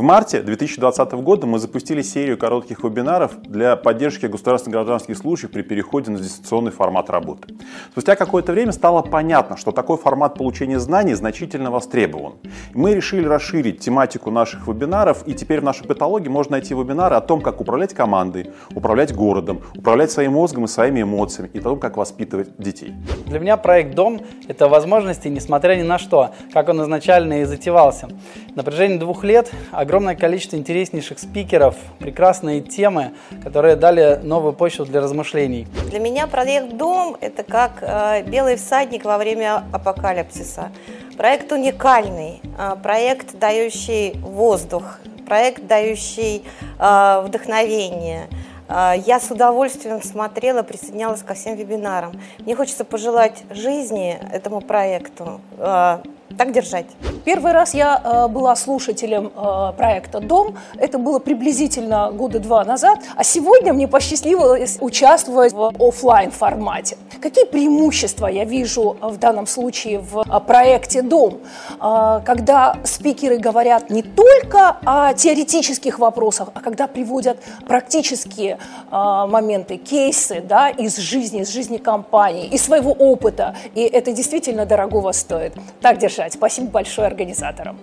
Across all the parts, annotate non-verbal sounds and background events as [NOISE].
В марте 2020 года мы запустили серию коротких вебинаров для поддержки государственных гражданских служащих при переходе на дистанционный формат работы. Спустя какое-то время стало понятно, что такой формат получения знаний значительно востребован. Мы решили расширить тематику наших вебинаров, и теперь в нашей патологии можно найти вебинары о том, как управлять командой, управлять городом, управлять своим мозгом и своими эмоциями, и о том, как воспитывать детей. Для меня проект «Дом» — это возможности, несмотря ни на что, как он изначально и затевался. На протяжении двух лет огромное количество интереснейших спикеров, прекрасные темы, которые дали новую почву для размышлений. Для меня проект «Дом» – это как э, белый всадник во время апокалипсиса. Проект уникальный, э, проект, дающий воздух, проект, дающий э, вдохновение. Я с удовольствием смотрела, присоединялась ко всем вебинарам. Мне хочется пожелать жизни этому проекту, так держать. Первый раз я э, была слушателем э, проекта «Дом». Это было приблизительно года два назад. А сегодня мне посчастливилось участвовать в офлайн формате. Какие преимущества я вижу в данном случае в э, проекте «Дом», э, когда спикеры говорят не только о теоретических вопросах, а когда приводят практические э, моменты, кейсы да, из жизни, из жизни компании, из своего опыта. И это действительно дорогого стоит. Так держать. Спасибо большое организаторам.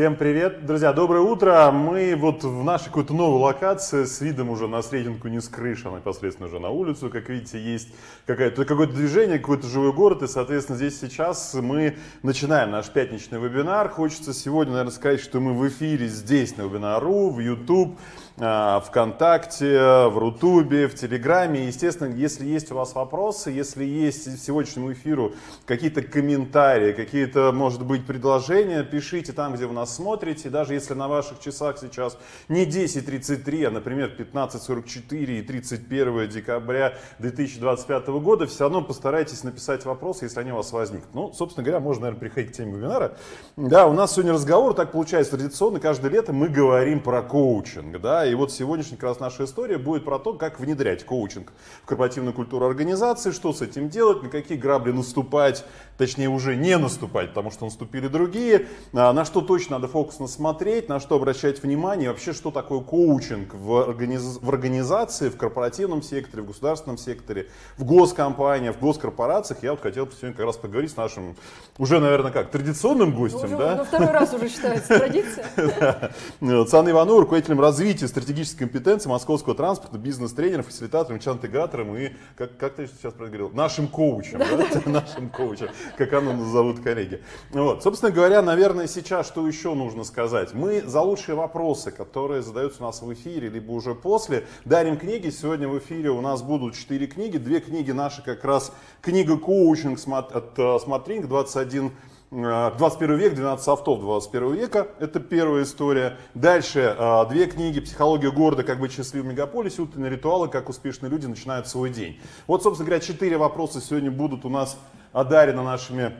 Всем привет, друзья, доброе утро. Мы вот в нашей какой-то новой локации с видом уже на Срединку не с крыши, а непосредственно уже на улицу. Как видите, есть какое-то какое движение, какой-то живой город, и, соответственно, здесь сейчас мы начинаем наш пятничный вебинар. Хочется сегодня, наверное, сказать, что мы в эфире здесь, на вебинару, в YouTube, ВКонтакте, в Рутубе, в Телеграме. Естественно, если есть у вас вопросы, если есть сегодняшнему эфиру какие-то комментарии, какие-то, может быть, предложения, пишите там, где вы нас смотрите. Даже если на ваших часах сейчас не 10.33, а, например, 15.44 и 31 декабря 2025 года, все равно постарайтесь написать вопросы, если они у вас возникнут. Ну, собственно говоря, можно, наверное, приходить к теме вебинара. Да, у нас сегодня разговор, так получается традиционно, каждое лето мы говорим про коучинг, да, и вот сегодняшняя как раз наша история будет про то, как внедрять коучинг в корпоративную культуру организации, что с этим делать, на какие грабли наступать, точнее уже не наступать, потому что наступили другие, а, на что точно надо фокусно смотреть, на что обращать внимание, вообще что такое коучинг в, организ... в организации, в корпоративном секторе, в государственном секторе, в госкомпаниях, в госкорпорациях. Я вот хотел сегодня как раз поговорить с нашим уже, наверное, как, традиционным гостем, ну, да? Ну, второй раз уже считается традиция. [LAUGHS] С Анной Ивановой, руководителем развития стратегической компетенции московского транспорта, бизнес-тренером, фасилитатором, чан-интегратором и, как, как ты сейчас говорил, нашим коучем, да? нашим коучем, как оно назовут коллеги. Вот. Собственно говоря, наверное, сейчас что еще нужно сказать? Мы за лучшие вопросы, которые задаются у нас в эфире, либо уже после, дарим книги. Сегодня в эфире у нас будут четыре книги. Две книги наши как раз книга коучинг от Смотринг 21 21 век, 12 софтов 21 века, это первая история. Дальше а, две книги «Психология города. Как быть счастливым в мегаполисе», «Утренние ритуалы. Как успешные люди начинают свой день». Вот, собственно говоря, четыре вопроса сегодня будут у нас одарены нашими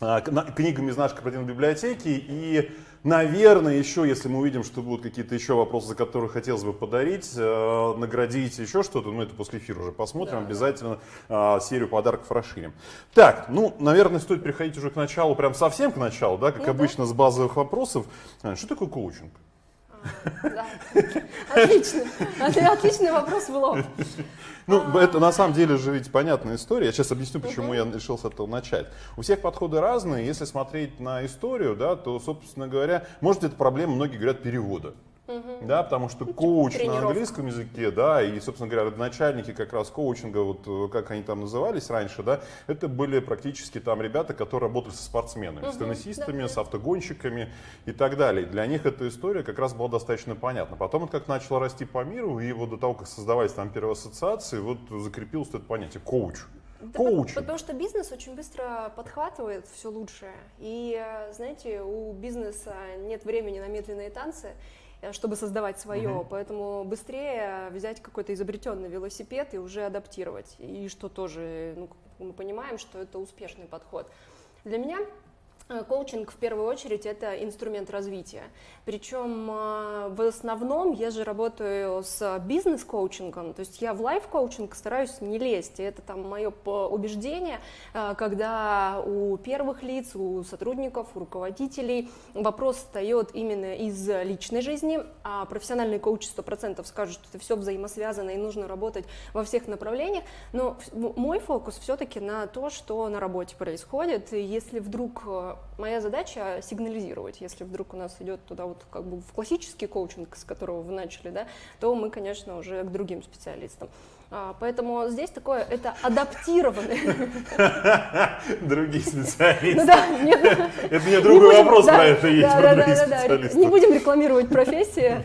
а, книгами из нашей корпоративной библиотеки. И Наверное, еще, если мы увидим, что будут какие-то еще вопросы, за которые хотелось бы подарить, э, наградить еще что-то, ну это после эфира уже посмотрим, да. обязательно э, серию подарков расширим. Так, ну, наверное, стоит переходить уже к началу, прям совсем к началу, да, как ну, обычно, с базовых вопросов. А, что такое коучинг? Да. Отлично. Отличный вопрос в лоб. Ну, это на самом деле же ведь понятная история. Я сейчас объясню, почему я решил с этого начать. У всех подходы разные. Если смотреть на историю, да, то, собственно говоря, может, это проблема, многие говорят, перевода. Угу. Да, потому что ну, коуч на английском языке, да, и, собственно говоря, начальники как раз коучинга, вот э, как они там назывались раньше, да, это были практически там ребята, которые работали со спортсменами, угу, с теннисистами, да. с автогонщиками и так далее. Для них эта история как раз была достаточно понятна. Потом это как начало расти по миру, и вот до того, как создавались там первые ассоциации, вот закрепилось это понятие коуч. Да, коучинг. Потому что бизнес очень быстро подхватывает все лучшее. И, э, знаете, у бизнеса нет времени на медленные танцы. Э, чтобы создавать свое. Угу. Поэтому быстрее взять какой-то изобретенный велосипед и уже адаптировать. И что тоже, ну, мы понимаем, что это успешный подход. Для меня коучинг в первую очередь это инструмент развития. Причем э, в основном я же работаю с бизнес-коучингом, то есть я в лайф-коучинг стараюсь не лезть. И это там мое убеждение, э, когда у первых лиц, у сотрудников, у руководителей вопрос встает именно из личной жизни, а профессиональный коуч 100% скажет, что это все взаимосвязано и нужно работать во всех направлениях. Но мой фокус все-таки на то, что на работе происходит. Если вдруг моя задача сигнализировать, если вдруг у нас идет туда вот как бы в классический коучинг, с которого вы начали, да, то мы, конечно, уже к другим специалистам. А, поэтому здесь такое, это адаптированное. Другие специалисты. Ну, да, нет, это не другой вопрос про это есть, про других специалистов. Не будем рекламировать профессии,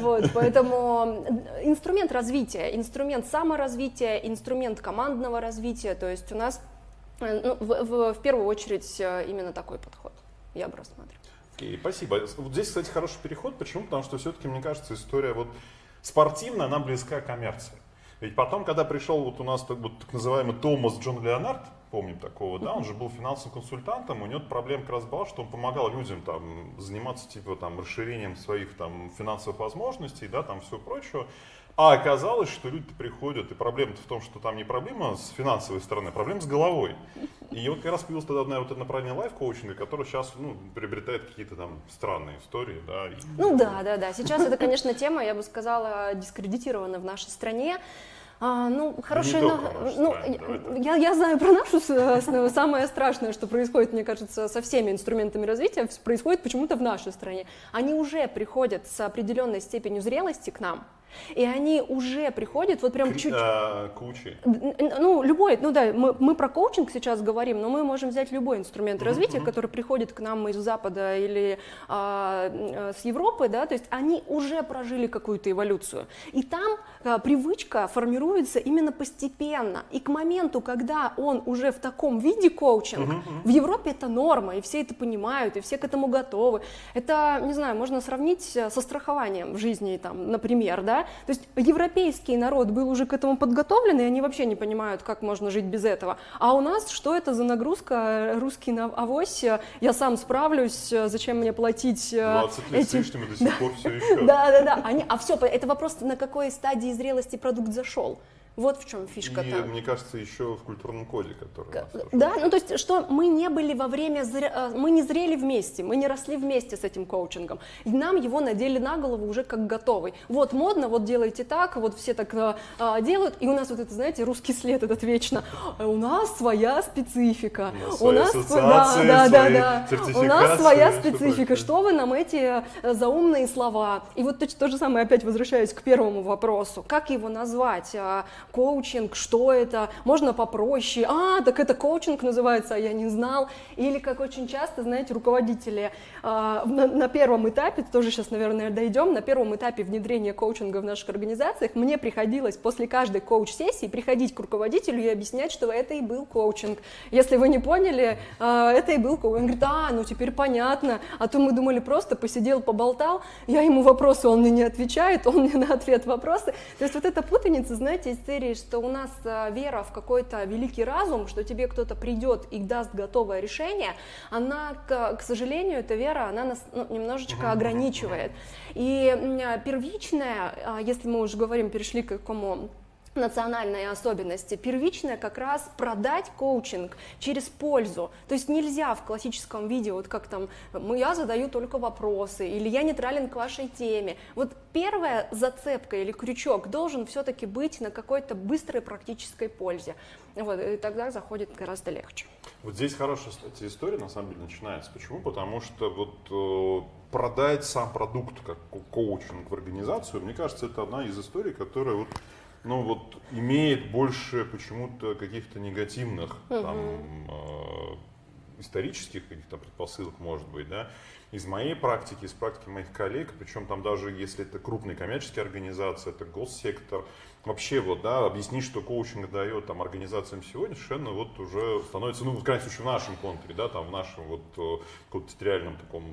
вот, поэтому инструмент развития, инструмент саморазвития, инструмент командного развития, то есть у нас Э, ну, в, в, в первую очередь э, именно такой подход я бы рассматривала. Okay, спасибо. Вот здесь, кстати, хороший переход. Почему? Потому что все-таки, мне кажется, история вот спортивная, она близка к коммерции. Ведь потом, когда пришел вот у нас так, вот, так называемый Томас Джон Леонард, помним такого, да, он же был финансовым консультантом, у него проблема как раз была, что он помогал людям там заниматься типа там расширением своих там финансовых возможностей, да, там все прочего. А оказалось, что люди приходят, и проблема-то в том, что там не проблема с финансовой стороны, а проблема с головой. И вот как раз появилась тогда одна вот это направление лайф-коучинга, которое сейчас ну, приобретает какие-то там странные истории. Да, и... Ну да, да, да. Сейчас это, конечно, тема, я бы сказала, дискредитирована в нашей стране. А, ну, хорошая, не ну, я, я знаю про нашу самое страшное, что происходит, мне кажется, со всеми инструментами развития, происходит почему-то в нашей стране. Они уже приходят с определенной степенью зрелости к нам, и они уже приходят вот прям чуть... А, коучи. Ну, любой, ну да, мы, мы про коучинг сейчас говорим, но мы можем взять любой инструмент развития, uh-huh. который приходит к нам из Запада или а, э, с Европы, да, то есть они уже прожили какую-то эволюцию. И там а, привычка формируется именно постепенно. И к моменту, когда он уже в таком виде коучинг, uh-huh. в Европе это норма, и все это понимают, и все к этому готовы. Это, не знаю, можно сравнить э, со страхованием в жизни, там, например, да, то есть европейский народ был уже к этому подготовлен, и они вообще не понимают, как можно жить без этого. А у нас что это за нагрузка, русский на авось, я сам справлюсь, зачем мне платить 20 э, лет эти... с лишним, и до [LAUGHS] сих пор все еще. Да, да, да. Они... А все, это вопрос, на какой стадии зрелости продукт зашел. Вот в чем фишка. И, мне кажется, еще в культурном коде, который. К- да, ну то есть, что мы не были во время, зре... Э, мы не зрели вместе, мы не росли вместе с этим коучингом. И нам его надели на голову уже как готовый. Вот модно, вот делайте так, вот все так а, делают. И у нас вот это, знаете, русский след этот вечно. У нас своя специфика. У нас, у нас да, да, да, да. У нас своя специфика. Что вы нам эти заумные слова? И вот то, то же самое, опять возвращаюсь к первому вопросу. Как его назвать? Коучинг, что это, можно попроще, а, так это коучинг называется, а я не знал, или как очень часто, знаете, руководители э, на, на первом этапе, тоже сейчас, наверное, дойдем, на первом этапе внедрения коучинга в наших организациях мне приходилось после каждой коуч-сессии приходить к руководителю и объяснять, что это и был коучинг. Если вы не поняли, э, это и был коучинг. Он говорит, а, ну теперь понятно, а то мы думали просто посидел, поболтал, я ему вопросы, он мне не отвечает, он мне на ответ вопросы. То есть вот эта путаница, знаете, из серии, что у нас э, вера в какой-то великий разум, что тебе кто-то придет и даст готовое решение, она, к, к сожалению, эта вера, она нас ну, немножечко ограничивает. И первичная, если мы уже говорим, перешли к какому национальные особенности. Первичное как раз продать коучинг через пользу. То есть нельзя в классическом виде, вот как там, я задаю только вопросы, или я нейтрален к вашей теме. Вот первая зацепка или крючок должен все-таки быть на какой-то быстрой практической пользе. Вот, и тогда заходит гораздо легче. Вот здесь хорошая, кстати, история на самом деле начинается. Почему? Потому что вот продать сам продукт как ко- коучинг в организацию, мне кажется, это одна из историй, которая вот, ну вот имеет больше почему-то каких-то негативных там, э, исторических каких-то предпосылок, может быть, да, из моей практики, из практики моих коллег, причем там даже если это крупные коммерческие организации, это госсектор, вообще вот, да, объяснить, что коучинг дает там организациям сегодня, совершенно вот уже становится, ну, в крайнем случае, в нашем контуре, да, там, в нашем вот э, каком-то территориальном таком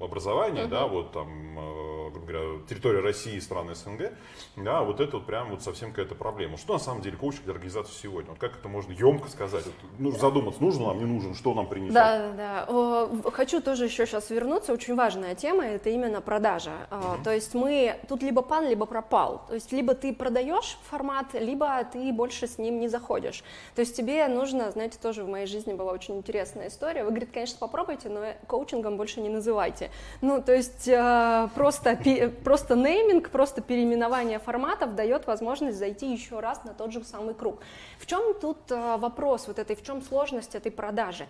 образовании, да, вот там, э, грубо говоря, территория России и страны СНГ, да, вот это вот прям вот совсем какая-то проблема. Что на самом деле коучинг для организации сегодня? Вот как это можно емко сказать? Вот, нужно задуматься, нужно нам, не нужен, что нам принесет? Да, да, да. Хочу тоже еще сейчас вернуться. Очень важная тема это именно продажа. А, То есть мы тут либо пан, либо пропал. То есть либо ты продаешь формат, либо ты больше с ним не заходишь. То есть тебе нужно, знаете, тоже в моей жизни была очень интересная история. Вы, говорит, конечно, попробуйте, но коучингом больше не называйте. Ну, то есть э, просто, просто нейминг, просто переименование форматов дает возможность зайти еще раз на тот же самый круг. В чем тут э, вопрос вот этой, в чем сложность этой продажи?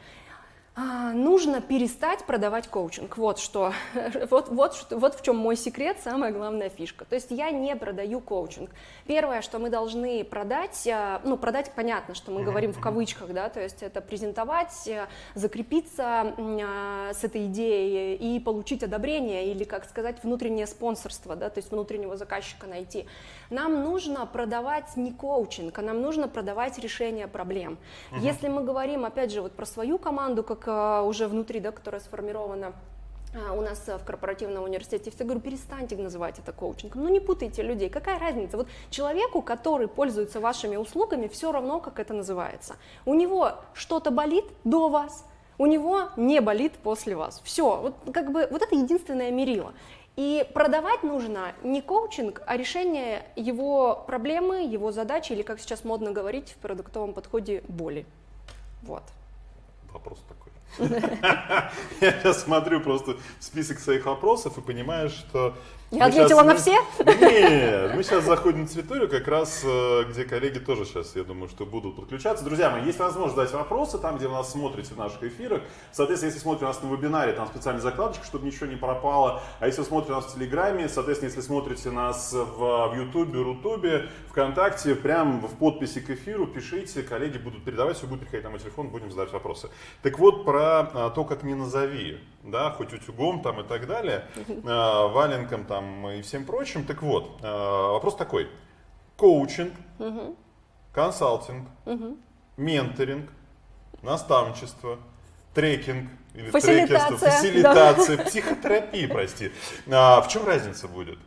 А, нужно перестать продавать коучинг. Вот что, [LAUGHS] вот, вот, вот в чем мой секрет, самая главная фишка. То есть я не продаю коучинг. Первое, что мы должны продать, а, ну продать понятно, что мы говорим в кавычках, да, то есть это презентовать, а, закрепиться а, с этой идеей и получить одобрение или, как сказать, внутреннее спонсорство, да, то есть внутреннего заказчика найти. Нам нужно продавать не коучинг, а нам нужно продавать решение проблем. Если мы говорим, опять же, вот про свою команду, как а, уже внутри, да, которая сформирована, а, у нас а, в корпоративном университете, я всегда говорю, перестаньте называть это коучингом. Ну не путайте людей, какая разница? Вот человеку, который пользуется вашими услугами, все равно, как это называется. У него что-то болит до вас, у него не болит после вас. Все, вот как бы вот это единственное мерило. И продавать нужно не коучинг, а решение его проблемы, его задачи, или, как сейчас модно говорить в продуктовом подходе, боли. Вот. Вопрос такой. [LAUGHS] Я сейчас смотрю просто список своих вопросов и понимаю, что... Я мы ответила щас- на все? Нет, мы сейчас заходим на территорию, как раз э, где коллеги тоже сейчас, я думаю, что будут подключаться. Друзья мои, есть возможность задать вопросы там, где вы нас смотрите в наших эфирах. Соответственно, если смотрите нас на вебинаре, там специальная закладочка, чтобы ничего не пропало. А если вы смотрите нас в Телеграме, соответственно, если смотрите нас в, в Ютубе, Рутубе, ВКонтакте, прям в подписи к эфиру пишите, коллеги будут передавать, все будет приходить на мой телефон, будем задавать вопросы. Так вот, про а, то, как не назови, да, хоть утюгом там и так далее, а, валенком там и всем прочим. Так вот, а, вопрос такой. Коучинг, консалтинг, менторинг, наставничество, трекинг, или Фасилитация, трекерство, фасилитация, психотерапия, прости. А, в чем разница будет?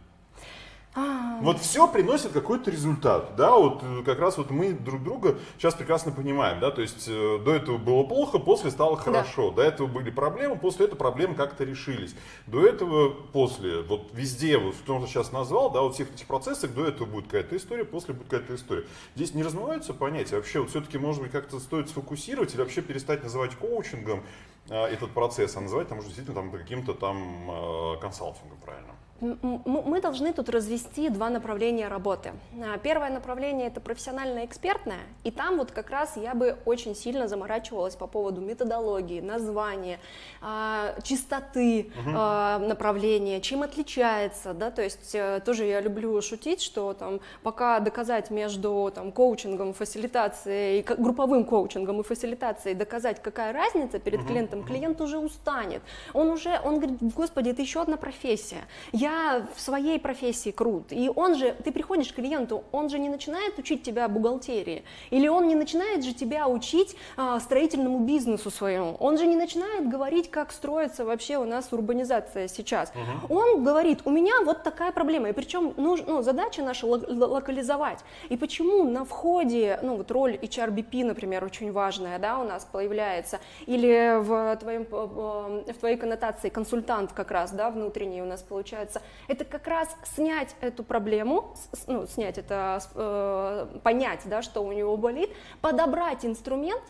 Вот все приносит какой-то результат, да, вот э, как раз вот мы друг друга сейчас прекрасно понимаем, да, то есть э, до этого было плохо, после стало хорошо, до этого были проблемы, после этого проблемы как-то решились, до этого, после, вот везде, вот в том, что сейчас назвал, да, вот всех этих процессах, до этого будет какая-то история, после будет какая-то история. Здесь не размываются понятия, вообще вот все-таки, может быть, как-то стоит сфокусировать или вообще перестать называть коучингом э, этот процесс, а называть там уже действительно там каким-то там э, консалтингом, правильно? Мы должны тут развести два направления работы. А, Первое направление это профессионально-экспертное, и там вот как раз я бы очень сильно заморачивалась по поводу методологии, названия, а, чистоты а, направления, чем отличается, да, то есть э, тоже я люблю шутить, что там пока доказать между там коучингом, фасилитацией, групповым коучингом и фасилитацией доказать, какая разница перед клиентом, клиент уже устанет, он уже, он говорит, господи, это еще одна профессия, я в своей профессии крут, и он же, ты приходишь к клиенту, он же не начинает учить тебя бухгалтерии, или он не начинает же тебя учить а, строительному бизнесу своему, он же не начинает говорить, как строится вообще у нас урбанизация сейчас. Он говорит, у меня вот такая проблема, и причем нуж- ну, задача наша ло- ло- локализовать. И почему на входе, ну вот роль HRBP, например, очень важная, да, у нас появляется, или в, твоем, в твоей коннотации консультант как раз, да, внутренний у нас получается, это как раз снять эту проблему, ну, снять это, э, понять, да, что у него болит, подобрать инструмент,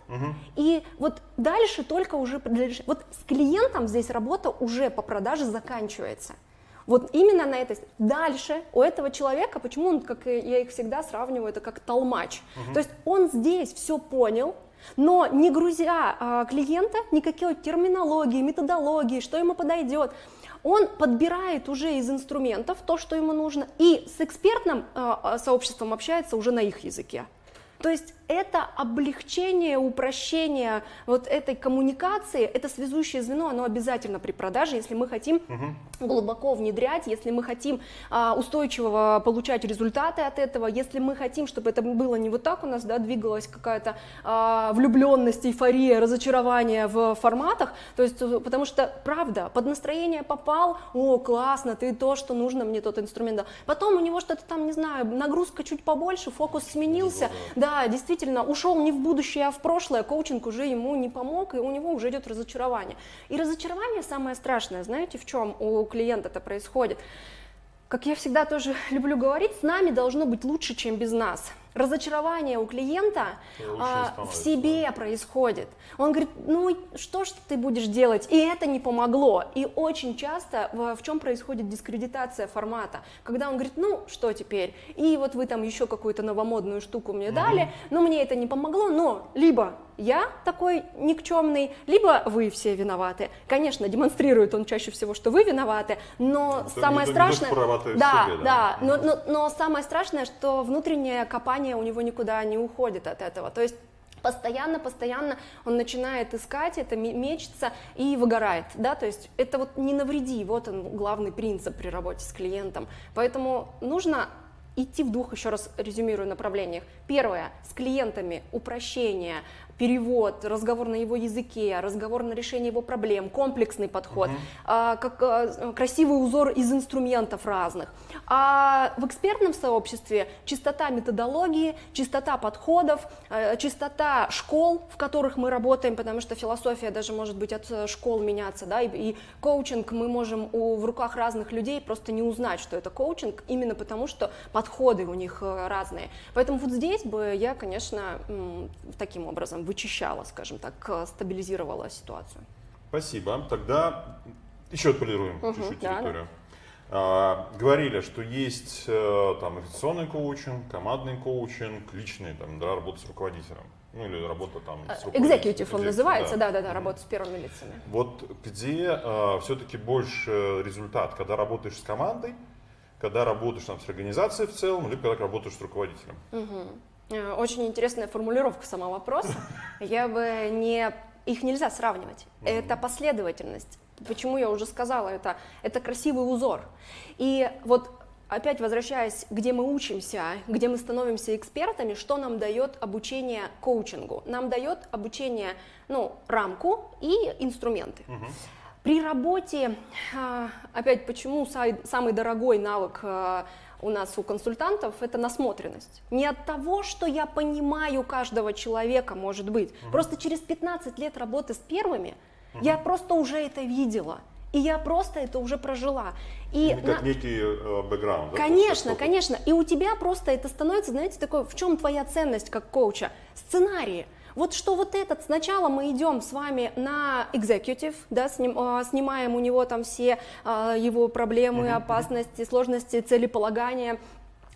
и вот дальше только уже, вот с клиентом здесь работа уже по продаже заканчивается. Вот именно на этой... Дальше у этого человека, почему он, как я их всегда сравниваю, это как толмач. То есть он здесь все понял, но не грузя а, клиента никакой терминологии, методологии, что ему подойдет, Он подбирает уже из инструментов то, что ему нужно, и с экспертным э, сообществом общается уже на их языке. То есть это облегчение, упрощение вот этой коммуникации, это связующее звено, оно обязательно при продаже, если мы хотим угу. глубоко внедрять, если мы хотим а, устойчиво получать результаты от этого, если мы хотим, чтобы это было не вот так у нас, да, двигалась какая-то а, влюбленность, эйфория, разочарование в форматах, то есть, э, потому что, правда, под настроение попал, о, классно, ты то, что нужно, мне тот инструмент. Потом у него что-то там, не знаю, нагрузка чуть побольше, фокус сменился, да, действительно, действительно ушел не в будущее, а в прошлое, коучинг уже ему не помог, и у него уже идет разочарование. И разочарование самое страшное, знаете, в чем у клиента это происходит? Как я всегда тоже [LAUGHS] люблю говорить, с нами должно быть лучше, чем без нас разочарование у клиента а, в себе происходит. Он говорит, ну что ж ты будешь делать? И это не помогло. И очень часто в, в чем происходит дискредитация формата, когда он говорит, ну что теперь? И вот вы там еще какую-то новомодную штуку мне дали, но мне это не помогло, но либо я такой никчемный, либо вы все виноваты. Конечно, демонстрирует он чаще всего, что вы виноваты, но это самое не, страшное... Не да, себе, да, да, но, но, но самое страшное, что внутреннее копание у него никуда не уходит от этого. То есть постоянно, постоянно он начинает искать это, мечется и выгорает, да, то есть это вот не навреди, вот он главный принцип при работе с клиентом, поэтому нужно идти в двух, еще раз резюмирую, направлениях. Первое, с клиентами упрощение, перевод, разговор на его языке, разговор на решение его проблем, комплексный подход, угу. а, как а, красивый узор из инструментов разных. А в экспертном сообществе чистота методологии, чистота подходов, а, чистота школ, в которых мы работаем, потому что философия даже может быть от э, школ меняться, да, и, и коучинг мы можем у, в руках разных людей просто не узнать, что это коучинг, именно потому что подходы у них э, разные. Поэтому вот здесь бы я, конечно, таким образом вычищала, скажем так, стабилизировала ситуацию. Спасибо. Тогда еще отполируем угу, чуть-чуть да, территорию. А, говорили, что есть э, там инвестиционный коучинг, командный коучинг, личный, там, да, работа с руководителем. Ну или работа там с. Executive он называется, да, да, да, работа с первыми лицами. Вот где э, все-таки больше результат, когда работаешь с командой, когда работаешь там с организацией в целом, или когда работаешь с руководителем? Угу. Э, очень интересная формулировка самого вопроса. Я бы не... Их нельзя сравнивать. Это последовательность. Почему я уже сказала, это, это красивый узор. И вот опять возвращаясь, где мы учимся, где мы становимся экспертами, что нам дает обучение коучингу? Нам дает обучение, ну, рамку и инструменты. Угу. При работе, а, опять почему самый дорогой навык а, у нас у консультантов это насмотренность. Не от того, что я понимаю каждого человека, может быть. Угу. Просто через 15 лет работы с первыми угу. я просто уже это видела. И я просто это уже прожила. И ну, как на... некий бэкграунд. Да, конечно, конечно. И у тебя просто это становится, знаете, такой, в чем твоя ценность как коуча? Сценарии. Вот что вот этот, сначала мы идем с вами на executive, да, сним, э, снимаем у него там все э, его проблемы, опасности, сложности, целеполагания.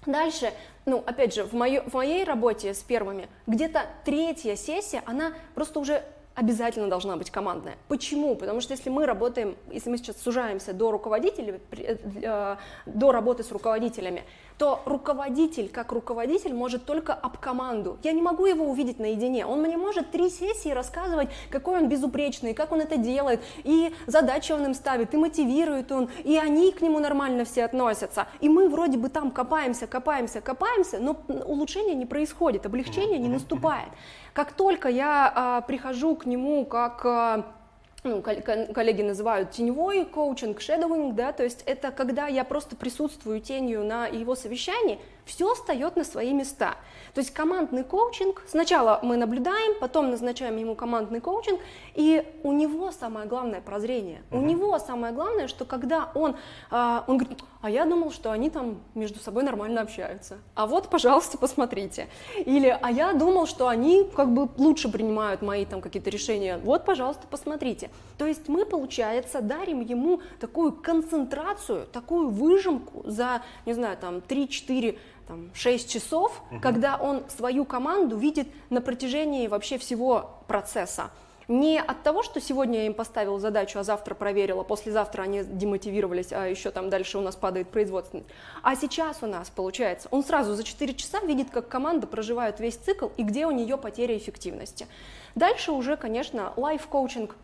Дальше, ну, опять же, в, моё, в моей работе с первыми, где-то третья сессия, она просто уже обязательно должна быть командная. Почему? Потому что если мы работаем, если мы сейчас сужаемся до руководителей, э, до работы с руководителями, то руководитель, как руководитель, может только об команду. Я не могу его увидеть наедине. Он мне может три сессии рассказывать, какой он безупречный, как он это делает, и задачи он им ставит, и мотивирует он, и они к нему нормально все относятся. И мы вроде бы там копаемся, копаемся, копаемся, но улучшения не происходит, облегчение не наступает. Как только я а, прихожу к нему как а, ну, коллеги называют теневой коучинг, shadowing, да, то есть это когда я просто присутствую тенью на его совещании, все встает на свои места. То есть командный коучинг, сначала мы наблюдаем, потом назначаем ему командный коучинг, и у него самое главное прозрение. Uh-huh. У него самое главное, что когда он, а, он говорит, а я думал, что они там между собой нормально общаются. А вот, пожалуйста, посмотрите. Или, а я думал, что они как бы лучше принимают мои там какие-то решения. Вот, пожалуйста, посмотрите. То есть мы, получается, дарим ему такую концентрацию, такую выжимку за, не знаю, там 3-4 там, 6 часов, угу. когда он свою команду видит на протяжении вообще всего процесса. Не от того, что сегодня я им поставил задачу, а завтра проверила, послезавтра они демотивировались, а еще там дальше у нас падает производственность. А сейчас у нас получается, он сразу за 4 часа видит, как команда проживает весь цикл и где у нее потеря эффективности. Дальше уже, конечно, лайф-коучинг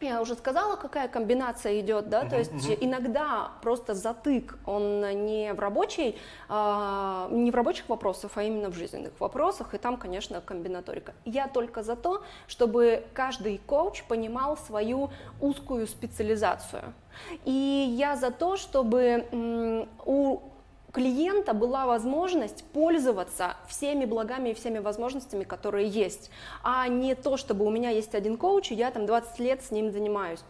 я уже сказала, какая комбинация идет, да, то есть иногда просто затык, он не в рабочей, а, не в рабочих вопросах, а именно в жизненных вопросах, и там, конечно, комбинаторика. Я только за то, чтобы каждый коуч понимал свою узкую специализацию. И я за то, чтобы у клиента была возможность пользоваться всеми благами и всеми возможностями, которые есть, а не то, чтобы у меня есть один коуч, и я там 20 лет с ним занимаюсь.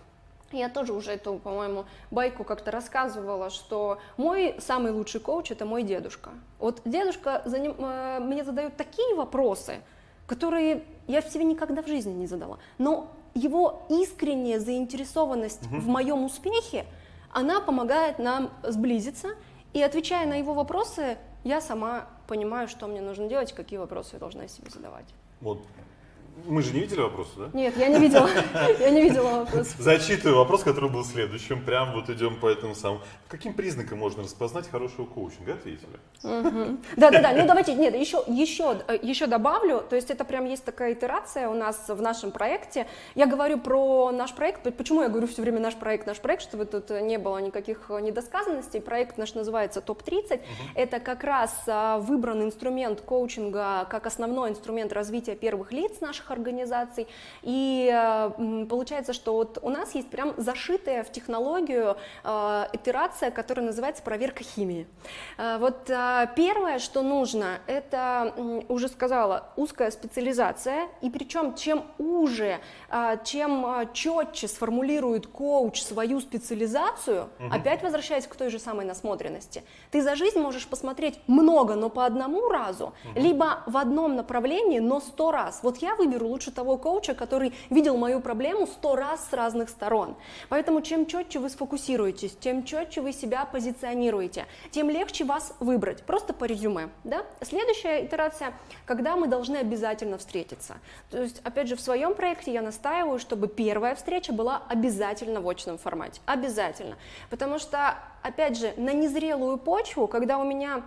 Я тоже уже эту, по-моему, байку как-то рассказывала, что мой самый лучший коуч это мой дедушка. Вот дедушка за ним, э, мне задают такие вопросы, которые я себе никогда в жизни не задала. Но его искренняя заинтересованность угу. в моем успехе, она помогает нам сблизиться и отвечая на его вопросы, я сама понимаю, что мне нужно делать, какие вопросы я должна себе задавать. Вот мы же не видели вопросы, да? Нет, я не видела. [LAUGHS] Я не видела вопрос. Зачитываю вопрос, который был следующим. Прям вот идем по этому самому. Каким признаком можно распознать хорошего коучинга? Ответили. Да-да-да. Ну давайте, нет, еще, еще, еще добавлю. То есть это прям есть такая итерация у нас в нашем проекте. Я говорю про наш проект. Почему я говорю все время наш проект, наш проект, чтобы тут не было никаких недосказанностей. Проект наш называется ТОП-30. Это как раз а, выбранный инструмент коучинга как основной инструмент развития первых лиц наших наших организаций. И э, получается, что вот у нас есть прям зашитая в технологию э, итерация, которая называется проверка химии. Э, вот первое, что нужно, это, уже сказала, узкая специализация. И причем чем уже, чем четче сформулирует коуч свою специализацию, угу. опять возвращаясь к той же самой насмотренности, ты за жизнь можешь посмотреть много, но по одному разу, угу. либо в одном направлении, но сто раз. Вот я выберу выберу лучше того коуча, который видел мою проблему сто раз с разных сторон. Поэтому чем четче вы сфокусируетесь, тем четче вы себя позиционируете, тем легче вас выбрать. Просто по резюме. Да? Следующая итерация, когда мы должны обязательно встретиться. То есть, опять же, в своем проекте я настаиваю, чтобы первая встреча была обязательно в очном формате. Обязательно. Потому что, опять же, на незрелую почву, когда у меня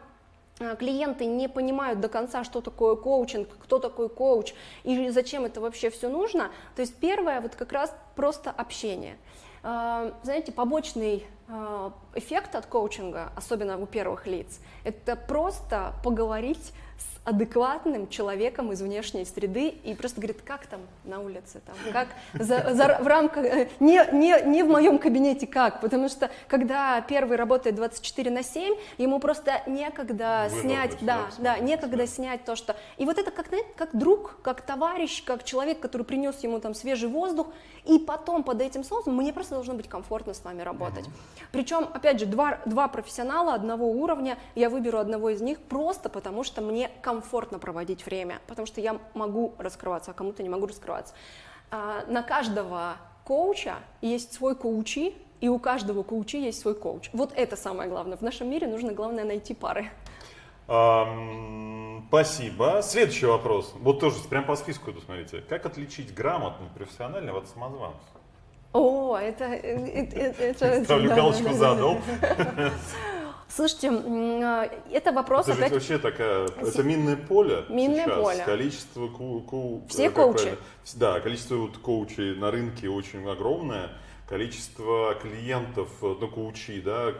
клиенты не понимают до конца, что такое коучинг, кто такой коуч и зачем это вообще все нужно. То есть первое, вот как раз просто общение. А, знаете, побочный а, эффект от коучинга, особенно у первых лиц, это просто поговорить с адекватным человеком из внешней среды и просто говорит, как там на улице, там, как за, за, в рамках, не, не, не в моем кабинете как, потому что когда первый работает 24 на 7, ему просто некогда Выработать, снять, да, да, некогда да. снять то, что... И вот это как, как друг, как товарищ, как человек, который принес ему там свежий воздух, и потом под этим соусом мне просто должно быть комфортно с вами работать. Mm-hmm. Причем, опять же, два, два профессионала одного уровня, я выберу одного из них просто потому, что мне комфортно проводить время, потому что я могу раскрываться, а кому-то не могу раскрываться. А, на каждого коуча есть свой коучи, и у каждого коучи есть свой коуч. Вот это самое главное. В нашем мире нужно, главное, найти пары. Um, спасибо. Следующий вопрос. Вот тоже прям по списку иду, смотрите. Как отличить грамотный профессионального от самозванца? О, это... это, это Ставлю галочку задал. Слушайте, а, это вопрос это опять... вообще такая, это минное поле Минное сейчас. поле. Количество ку, ку, Все коучи. Да, количество вот коучей на рынке очень огромное. Количество клиентов, ну, коучи, да,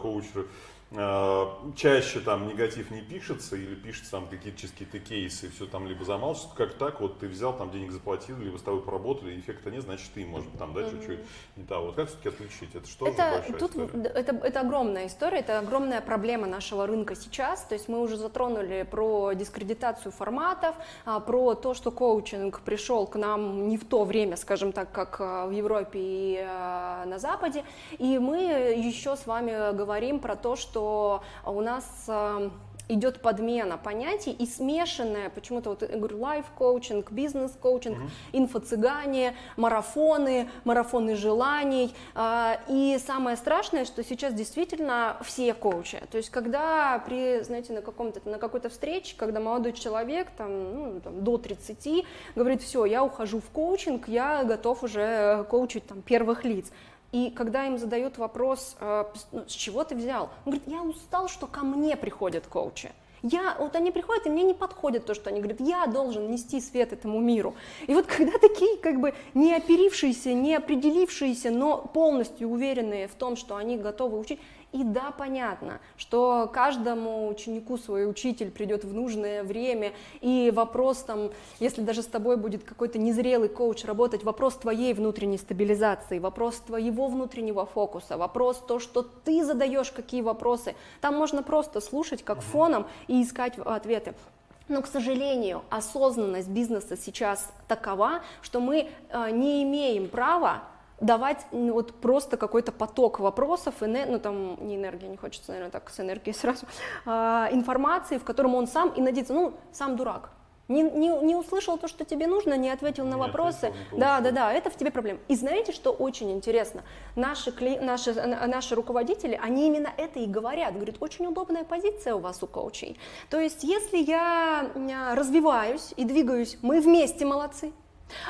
коучеров Э, чаще там негатив не пишется или пишется там какие-то какие-то кейсы, все там либо замалчивается, как так, вот ты взял, там денег заплатил, либо с тобой поработали, эффекта нет, значит ты, может быть, там дальше mm-hmm. чуть не того. Вот как все-таки отключить? Это что это, большая тут, история? Это, это огромная история, это огромная проблема нашего рынка сейчас, то есть мы уже затронули про дискредитацию форматов, а, про то, что коучинг пришел к нам не в то время, скажем так, как а, в Европе и а, на Западе, и мы еще с вами говорим про то, что у нас идет подмена понятий и смешанная, почему-то вот я говорю, лайф-коучинг, бизнес-коучинг, угу. инфо-цыгане, марафоны, марафоны желаний. А, и самое страшное, что сейчас действительно все коучи. То есть когда при, знаете, на, каком-то, на какой-то встрече, когда молодой человек там, ну, там, до 30 говорит, все, я ухожу в коучинг, я готов уже коучить там, первых лиц. И когда им задают вопрос, э, ну, с чего ты взял, он говорит, я устал, что ко мне приходят коучи. Я, вот они приходят, и мне не подходит то, что они говорят, я должен нести свет этому миру. И вот когда такие как бы не оперившиеся, не определившиеся, но полностью уверенные в том, что они готовы учить, и да, понятно, что каждому ученику свой учитель придет в нужное время, и вопрос там, если даже с тобой будет какой-то незрелый коуч работать, вопрос твоей внутренней стабилизации, вопрос твоего внутреннего фокуса, вопрос то, что ты задаешь какие вопросы, там можно просто слушать как фоном и искать ответы. Но, к сожалению, осознанность бизнеса сейчас такова, что мы э, не имеем права давать ну, вот просто какой-то поток вопросов, эне, ну там не энергия, не хочется, наверное, так с энергией [LAUGHS] сразу, а, информации, в котором он сам и надеется, ну, сам дурак. Не, не, не услышал то, что тебе нужно, не ответил на не вопросы. Ответил, да, да, да, это в тебе проблема. И знаете, что очень интересно? Наши, кли, наши, наши руководители, они именно это и говорят. Говорят, очень удобная позиция у вас у коучей. То есть, если я развиваюсь и двигаюсь, мы вместе молодцы.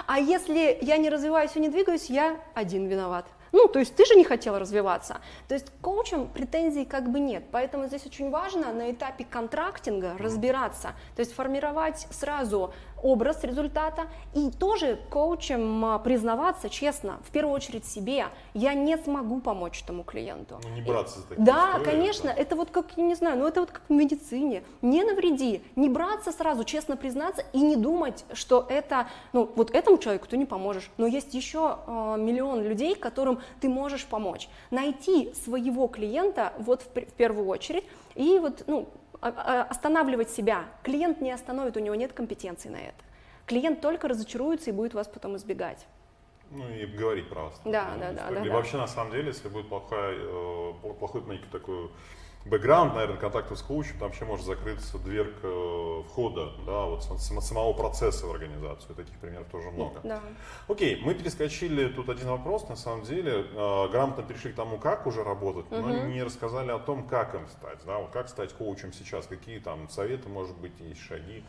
А если я не развиваюсь и не двигаюсь, я один виноват. Ну, то есть ты же не хотел развиваться. То есть коучам претензий как бы нет. Поэтому здесь очень важно на этапе контрактинга разбираться, то есть формировать сразу образ результата и тоже коучем а, признаваться честно, в первую очередь себе, я не смогу помочь этому клиенту. Ну, не браться за такие Да, истории, конечно, да. это вот как, я не знаю, ну это вот как в медицине. Не навреди, не браться сразу, честно признаться и не думать, что это, ну вот этому человеку ты не поможешь, но есть еще э, миллион людей, которым ты можешь помочь. Найти своего клиента вот в, в первую очередь и вот, ну, останавливать себя. Клиент не остановит, у него нет компетенции на это. Клиент только разочаруется и будет вас потом избегать. Ну и говорить про вас. Да, да, да, да. И да, вообще, на самом деле, если будет плохой, э, плохой такой бэкграунд, наверное, контактов с коучем, там вообще может закрыться дверка э, входа, да, вот самого процесса в организацию. Таких примеров тоже много. Да. Окей, мы перескочили тут один вопрос, на самом деле, э, грамотно перешли к тому, как уже работать, но угу. не рассказали о том, как им стать, да, вот как стать коучем сейчас, какие там советы, может быть, есть шаги.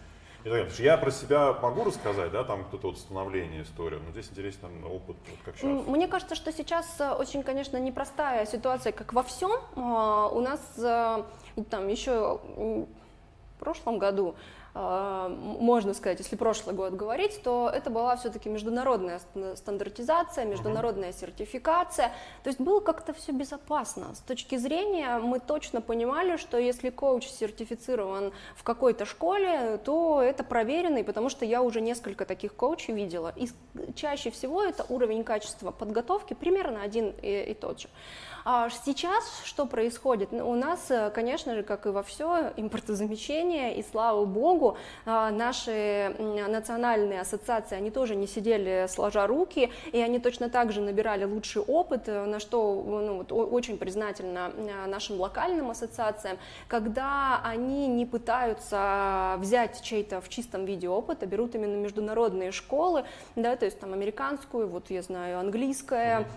И так далее. Я про себя могу рассказать, да, там кто-то вот становление историю, но здесь интересен опыт, вот как сейчас. Мне кажется, что сейчас э, очень, конечно, непростая ситуация, как во всем. А, у нас э, там еще в прошлом году можно сказать, если прошлый год говорить, то это была все-таки международная стандартизация, международная сертификация. То есть было как-то все безопасно. С точки зрения мы точно понимали, что если коуч сертифицирован в какой-то школе, то это проверенный, потому что я уже несколько таких коучей видела. И чаще всего это уровень качества подготовки примерно один и, и тот же. А сейчас что происходит? У нас, э, конечно же, как и во все, импортозамещение, и слава богу, а, наши национальные ассоциации, они тоже не сидели сложа руки, и они точно так же набирали лучший опыт, э, на что ну, вот, очень признательна э, нашим локальным ассоциациям, когда они не пытаются взять чей-то в чистом виде опыт, а берут именно международные школы, да, то есть там американскую, вот я знаю, английская,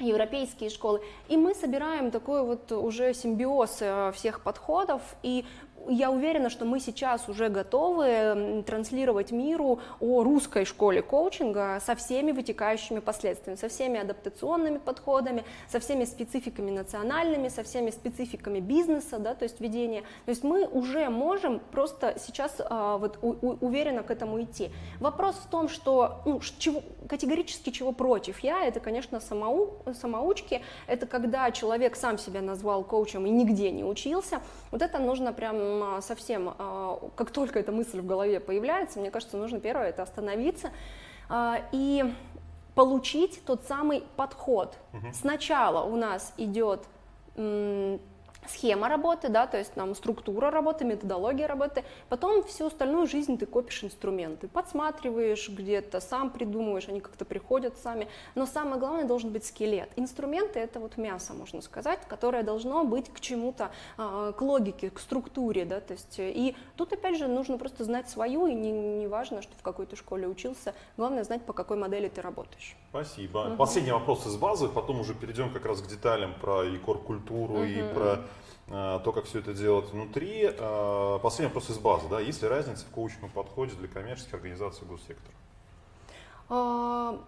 европейские школы. И мы собираем такой вот уже симбиоз э, всех подходов, и я уверена, что мы сейчас уже готовы транслировать миру о русской школе коучинга со всеми вытекающими последствиями, со всеми адаптационными подходами, со всеми спецификами национальными, со всеми спецификами бизнеса, да, то есть ведения. То есть мы уже можем просто сейчас а, вот у, у, уверенно к этому идти. Вопрос в том, что ну, чего, категорически чего против я, это, конечно, самоу, самоучки, это когда человек сам себя назвал коучем и нигде не учился, вот это нужно прям а, совсем, а, как только эта мысль в голове появляется, мне кажется, нужно первое это остановиться а, и получить тот самый подход. Угу. Сначала у нас идет схема работы, да, то есть там структура работы, методология работы. Потом всю остальную жизнь ты копишь инструменты, подсматриваешь где-то, сам придумываешь, они как-то приходят сами. Но самое главное должен быть скелет. Инструменты это вот мясо, можно сказать, которое должно быть к чему-то, а, к логике, к структуре, да, то есть и тут опять же нужно просто знать свою, и не, не важно, что в какой-то школе учился, главное знать, по какой модели ты работаешь. Спасибо. Угу. Последний вопрос из базы, потом уже перейдем как раз к деталям про и культуру угу. и про э, то, как все это делать внутри. Э, последний вопрос из базы. Да? Есть ли разница в коучинговом подходе для коммерческих организаций госсектора? А,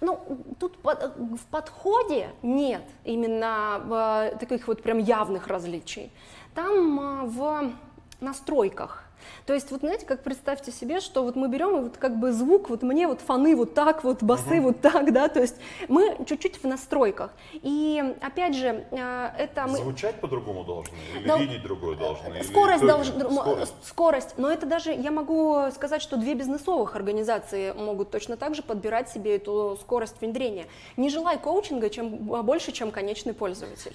ну, тут в подходе нет именно э, таких вот прям явных различий. Там в настройках то есть, вот знаете, как представьте себе, что вот мы берем и вот как бы звук, вот мне вот фоны вот так, вот басы uh-huh. вот так, да, то есть мы чуть-чуть в настройках. И опять же, э, это мы... Звучать по-другому должны или да, видеть другое должны? Скорость должна, скорость. скорость, но это даже, я могу сказать, что две бизнесовых организации могут точно так же подбирать себе эту скорость внедрения. Не желай коучинга чем больше, чем конечный пользователь.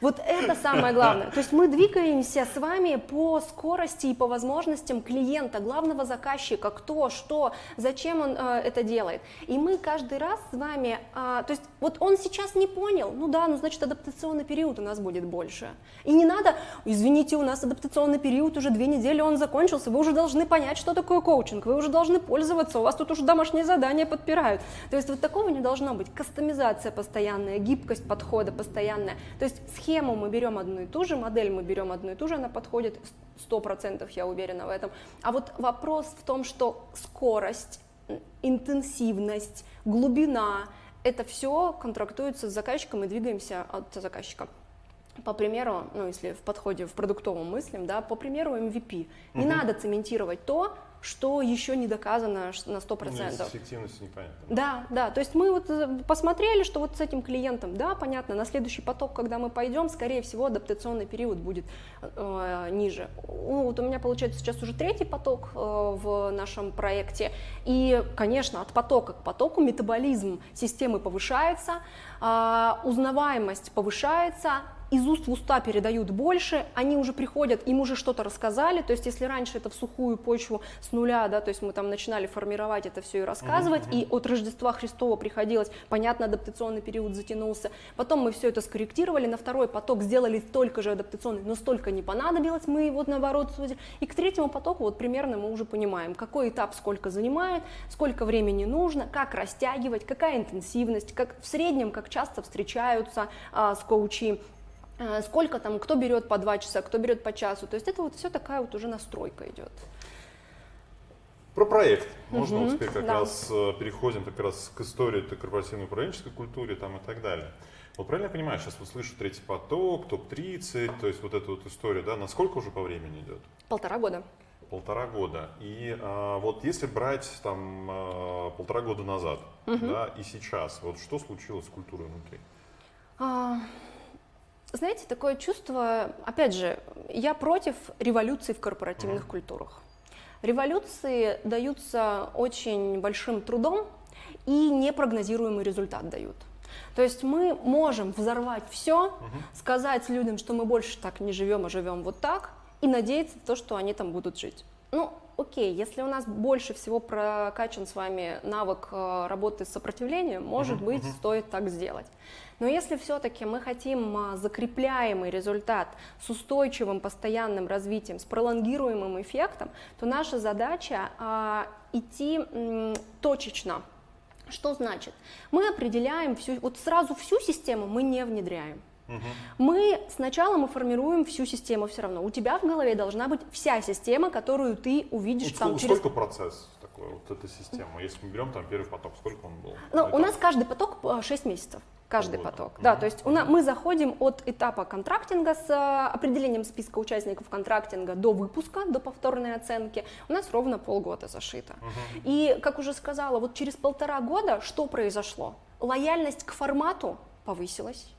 Вот это самое главное. То есть мы двигаемся с вами по скорости и по возможностям клиента, главного заказчика, кто, что, зачем он э, это делает. И мы каждый раз с вами, э, то есть вот он сейчас не понял, ну да, ну значит адаптационный период у нас будет больше. И не надо, извините, у нас адаптационный период уже две недели, он закончился, вы уже должны понять, что такое коучинг, вы уже должны пользоваться, у вас тут уже домашние задания подпирают. То есть вот такого не должно быть. Кастомизация постоянная, гибкость подхода постоянная. То есть схему мы берем одну и ту же, модель мы берем одну и ту же, она подходит 100%, я уверена в этом. А вот вопрос в том, что скорость, интенсивность, глубина, это все контрактуется с заказчиком и двигаемся от заказчика по примеру, ну, если в подходе в продуктовом мыслим, да, по примеру MVP. Не угу. надо цементировать то, что еще не доказано на 100%. Ну, эффективность непонятна. Да, да, то есть мы вот э, посмотрели, что вот с этим клиентом, да, понятно, на следующий поток, когда мы пойдем, скорее всего, адаптационный период будет э, ниже. Ну, вот у меня получается сейчас уже третий поток э, в нашем проекте, и, конечно, от потока к потоку метаболизм системы повышается, э, узнаваемость повышается, из уст в уста передают больше, они уже приходят, им уже что-то рассказали, то есть если раньше это в сухую почву с нуля, да, то есть мы там начинали формировать это все и рассказывать, uh-huh, и от Рождества Христова приходилось, понятно, адаптационный период затянулся, потом мы все это скорректировали, на второй поток сделали столько же адаптационный, но столько не понадобилось, мы его наоборот судили, и к третьему потоку вот примерно мы уже понимаем, какой этап сколько занимает, сколько времени нужно, как растягивать, какая интенсивность, как в среднем, как часто встречаются а, с коучи, сколько там, кто берет по два часа, кто берет по часу. То есть это вот все такая вот уже настройка идет. Про проект. Можно угу, теперь как да. раз э, переходим как раз к истории этой корпоративной управленческой культуре там и так далее. Вот правильно я понимаю, сейчас вот слышу третий поток, топ-30, то есть вот эта вот история, да, насколько уже по времени идет? Полтора года. Полтора года. И а, вот если брать там а, полтора года назад, угу. да, и сейчас, вот что случилось с культурой внутри? А, знаете, такое чувство, опять же, я против революции в корпоративных mm культурах. Революции даются очень большим трудом и непрогнозируемый результат дают. То есть мы можем взорвать все, угу. сказать людям, что мы больше так не живем, а живем вот так, и надеяться на то, что они там будут жить. Ну, окей, если у нас больше всего прокачан с вами навык э, работы с сопротивлением, может uh-huh, быть, uh-huh. стоит так сделать. Но если все-таки мы хотим а, закрепляемый результат с устойчивым постоянным развитием, с пролонгируемым эффектом, то наша задача а, идти м, точечно. Что значит? Мы определяем всю, вот сразу всю систему мы не внедряем. Угу. Мы сначала мы формируем всю систему все равно. У тебя в голове должна быть вся система, которую ты увидишь вот там сколько, через... Сколько процесс такой, вот эта система? Если мы берем там первый поток, сколько он был? Ну, у нас каждый поток 6 а, месяцев каждый поток. Да, то есть у нас, мы заходим от этапа контрактинга с э, определением списка участников контрактинга до выпуска, до повторной оценки. У нас ровно полгода зашито. uh И, как уже сказала, вот через полтора года что произошло? Лояльность к формату повысилась.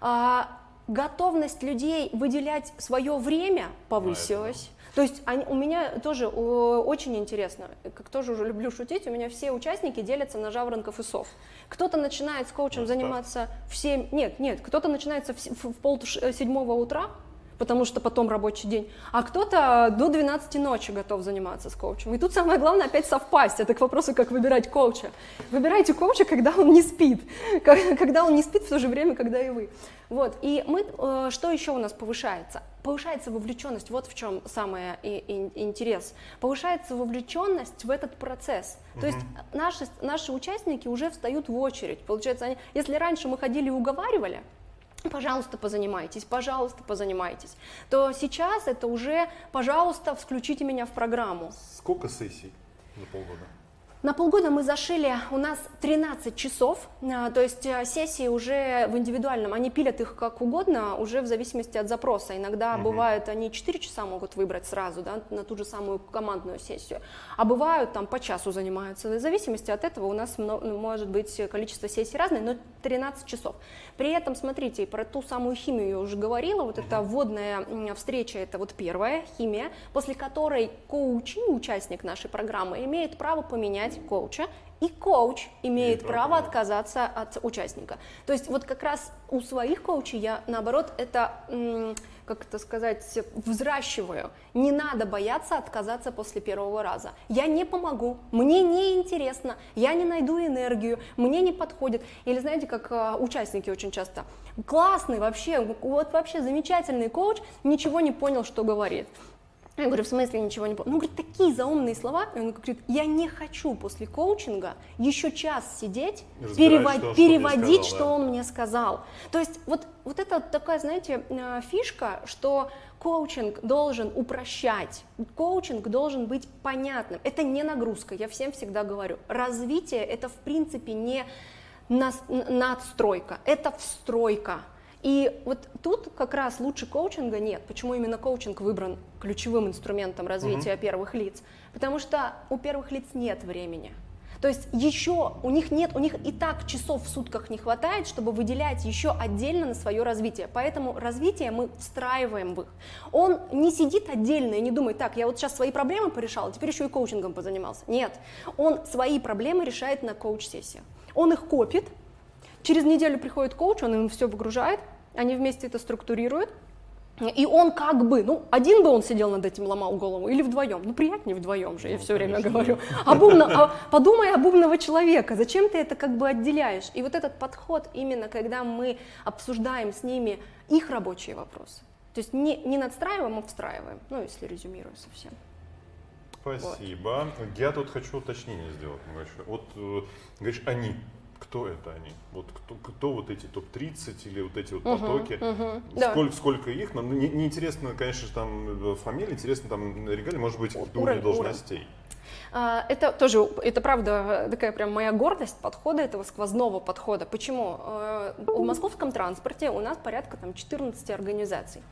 А, готовность людей выделять свое время повысилась. То есть они, у меня тоже о, очень интересно, как тоже уже люблю шутить, у меня все участники делятся на жаворонков и сов. Кто-то начинает с коучем ну, заниматься в 7, нет, нет, кто-то начинается в, в, в пол седьмого утра, потому что потом рабочий день, а кто-то до 12 ночи готов заниматься с коучем. И тут самое главное опять совпасть. Это к вопросу, как выбирать коуча. Выбирайте коуча, когда он не спит, [LAUGHS] когда он не спит в то же время, когда и вы. Вот. И мы, э, что еще у нас повышается? Повышается вовлеченность, вот в чем самый интерес. Повышается вовлеченность в этот процесс. Угу. То есть наши, наши участники уже встают в очередь. Получается, они, если раньше мы ходили и уговаривали, пожалуйста, позанимайтесь, пожалуйста, позанимайтесь, то сейчас это уже, пожалуйста, включите меня в программу. Сколько сессий за полгода? На полгода мы зашили, у нас 13 часов, а, то есть а, сессии уже в индивидуальном, они пилят их как угодно, уже в зависимости от запроса. Иногда угу. бывает, они 4 часа могут выбрать сразу, да, на ту же самую командную сессию, а бывают там по часу занимаются. В зависимости от этого у нас может быть количество сессий разное, но 13 часов. При этом, смотрите, про ту самую химию я уже говорила, вот эта вводная встреча, это вот первая химия, после которой коуч, участник нашей программы, имеет право поменять нанять коуча, и коуч имеет право отказаться от участника. То есть вот как раз у своих коучей я, наоборот, это, как это сказать, взращиваю. Не надо бояться отказаться после первого раза. Я не помогу, мне не интересно, я не найду энергию, мне не подходит. Или знаете, как а, участники очень часто, классный вообще, вот вообще замечательный коуч, ничего не понял, что говорит. Я говорю, в смысле ничего не понял? Ну, говорит, такие заумные слова. И он говорит, я не хочу после коучинга еще час сидеть, перевод, что, переводить, что, сказал, что да. он мне сказал. То есть вот, вот это такая, знаете, э, фишка, что коучинг должен упрощать, коучинг должен быть понятным. Это не нагрузка, я всем всегда говорю. Развитие это в принципе не надстройка, это встройка. И вот тут как раз лучше коучинга нет. Почему именно коучинг выбран ключевым инструментом развития угу. первых лиц? Потому что у первых лиц нет времени. То есть еще у них нет, у них и так часов в сутках не хватает, чтобы выделять еще отдельно на свое развитие. Поэтому развитие мы встраиваем в их. Он не сидит отдельно и не думает, так, я вот сейчас свои проблемы порешал, а теперь еще и коучингом позанимался. Нет, он свои проблемы решает на коуч-сессиях. Он их копит, Через неделю приходит коуч, он им все выгружает, они вместе это структурируют, и он как бы, ну, один бы он сидел над этим, ломал голову, или вдвоем. Ну, приятнее вдвоем же, я ну, все время говорю. Об умно, а, подумай об умного человека, зачем ты это как бы отделяешь? И вот этот подход, именно когда мы обсуждаем с ними их рабочие вопросы. То есть не, не надстраиваем, а встраиваем, ну, если резюмирую совсем. Спасибо. Вот. Я тут хочу уточнение сделать небольшое. Вот, э, говоришь, они кто это они? Вот кто, кто вот эти топ-30 или вот эти вот uh-huh, потоки? Uh-huh, сколько, да. сколько их? Нам не, не интересно, конечно, там э, фамилия, интересно там регалии, может быть, уровень должностей. Уровень. А, это тоже, это правда такая прям моя гордость подхода, этого сквозного подхода. Почему? Э, в московском транспорте у нас порядка там 14 организаций.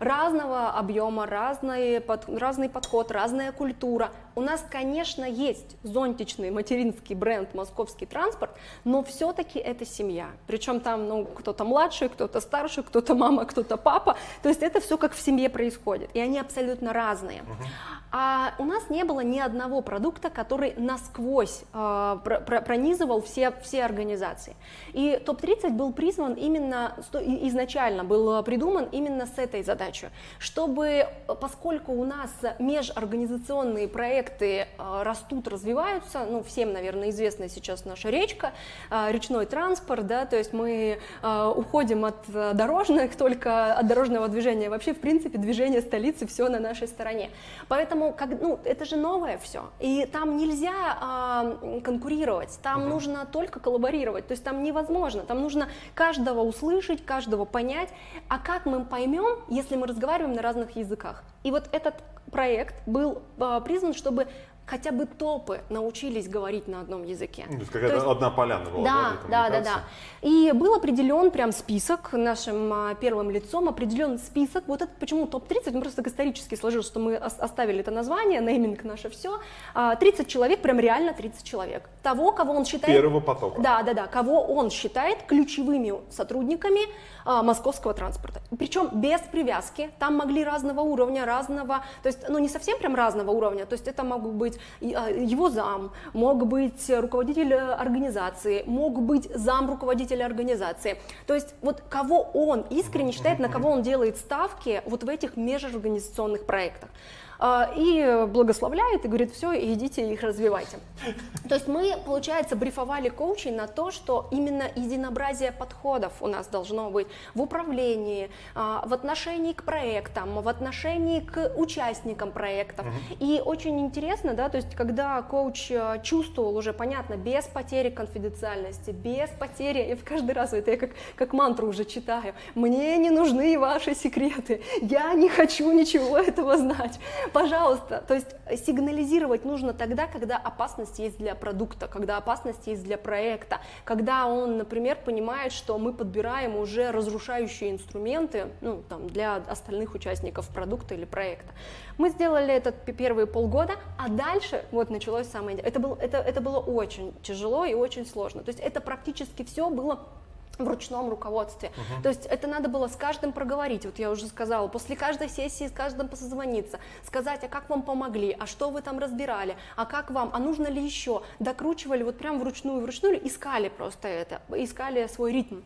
Разного объема, разный, под, разный подход, разная культура. У нас, конечно, есть зонтичный материнский бренд «Московский транспорт», но все-таки это семья. Причем там ну, кто-то младший, кто-то старший, кто-то мама, кто-то папа. То есть это все как в семье происходит. И они абсолютно разные. uh А у нас не было ни одного продукта, который насквозь э, пронизывал все, все организации. И топ-30 был призван именно, изначально был придуман именно с этой задачей, чтобы, поскольку у нас межорганизационные проекты э, растут, развиваются, ну, всем, наверное, известна сейчас наша речка, э, речной транспорт, да, то есть мы э, уходим от дорожных, [LAUGHS] только от дорожного движения, вообще, в принципе, движение столицы все на нашей стороне. Поэтому, как, ну, это же новое все, и там нельзя э, конкурировать, там угу. нужно только коллаборировать, то есть там невозможно, там нужно каждого услышать, каждого понять, а как мы поймем, если мы разговариваем на разных языках. И вот этот проект был э, призван, чтобы хотя бы топы научились говорить на одном языке. Ну, то есть какая-то есть, одна поляна была, да? Да, да, да, И был определен прям список нашим а, первым лицом, определен список. Вот это почему топ-30, ну просто исторически сложилось, что мы оставили это название, нейминг наше все. 30 а, человек, прям реально 30 человек. Того, кого он считает... Первого потока. Да, да, да, кого он считает ключевыми сотрудниками а, московского транспорта. Причем без привязки, там могли разного уровня, разного, то есть, ну не совсем прям разного уровня, то есть это могут быть быть а, его зам, мог быть руководитель э, организации, мог быть зам руководителя организации. То есть вот кого он искренне считает, на кого он делает ставки вот в этих межорганизационных проектах. А, и благословляет и говорит, все, идите их развивайте. То есть мы, получается, брифовали коучей на то, что именно единообразие подходов у нас должно быть в управлении, а, в отношении к проектам, в отношении к участникам проектов. Угу. И очень интересно, да, то есть когда коуч а, чувствовал уже, понятно, без потери конфиденциальности, без потери, и в каждый раз это я как, как мантру уже читаю, мне не нужны ваши секреты, я не хочу ничего этого знать пожалуйста, то есть сигнализировать нужно тогда, когда опасность есть для продукта, когда опасность есть для проекта, когда он, например, понимает, что мы подбираем уже разрушающие инструменты ну, там, для остальных участников продукта или проекта. Мы сделали это первые полгода, а дальше вот началось самое... Это, был, это, это было очень тяжело и очень сложно. То есть это практически все было в ручном руководстве. Uh-huh. То есть это надо было с каждым проговорить, вот я уже сказала, после каждой сессии с каждым позвониться, сказать, а как вам помогли, а что вы там разбирали, а как вам, а нужно ли еще, докручивали вот прям вручную, вручную, искали просто это, искали свой ритм.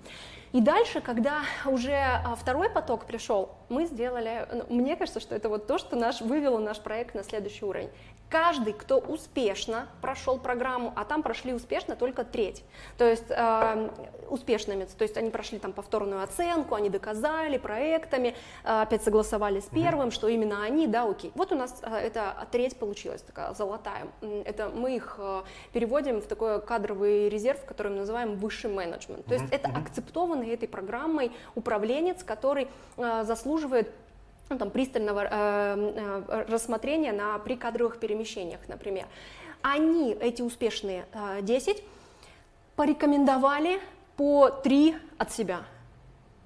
И дальше, когда уже а, второй поток пришел, мы сделали, ну, мне кажется, что это вот то, что наш, вывело наш проект на следующий уровень. Каждый, кто успешно прошел программу, а там прошли успешно только треть, то есть э, успешными, то есть они прошли там повторную оценку, они доказали проектами, э, опять согласовали с первым, mm-hmm. что именно они, да, окей. Вот у нас э, это треть получилась, такая золотая. Это мы их э, переводим в такой кадровый резерв, который мы называем высший менеджмент. То есть mm-hmm. это акцептованный этой программой управленец, который э, заслуживает там, пристального э, э, рассмотрения на прикадровых перемещениях, например. Они, эти успешные э, 10, порекомендовали по 3 от себя.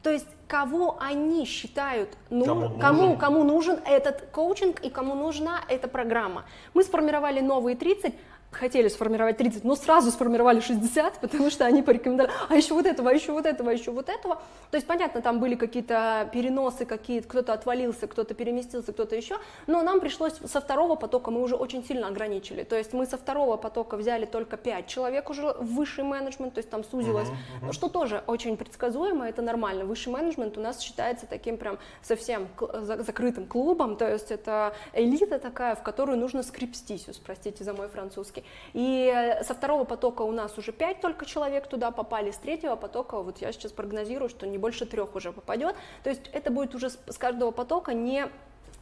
То есть кого они считают, ну, кому, кому, нужен. кому нужен этот коучинг и кому нужна эта программа. Мы сформировали новые 30, хотели сформировать 30, но сразу сформировали 60, потому что они порекомендовали, а еще вот этого, а еще вот этого, а еще вот этого. То есть, понятно, там были какие-то переносы, какие кто-то отвалился, кто-то переместился, кто-то еще, но нам пришлось со второго потока, мы уже очень сильно ограничили. То есть мы со второго потока взяли только 5 человек уже в высший менеджмент, то есть там сузилось, uh-huh, uh-huh. что тоже очень предсказуемо, это нормально. Высший менеджмент у нас считается таким прям совсем закрытым клубом, то есть это элита такая, в которую нужно скрипстись, простите за мой французский. И со второго потока у нас уже 5 только человек туда попали, с третьего потока, вот я сейчас прогнозирую, что не больше трех уже попадет. То есть это будет уже с каждого потока не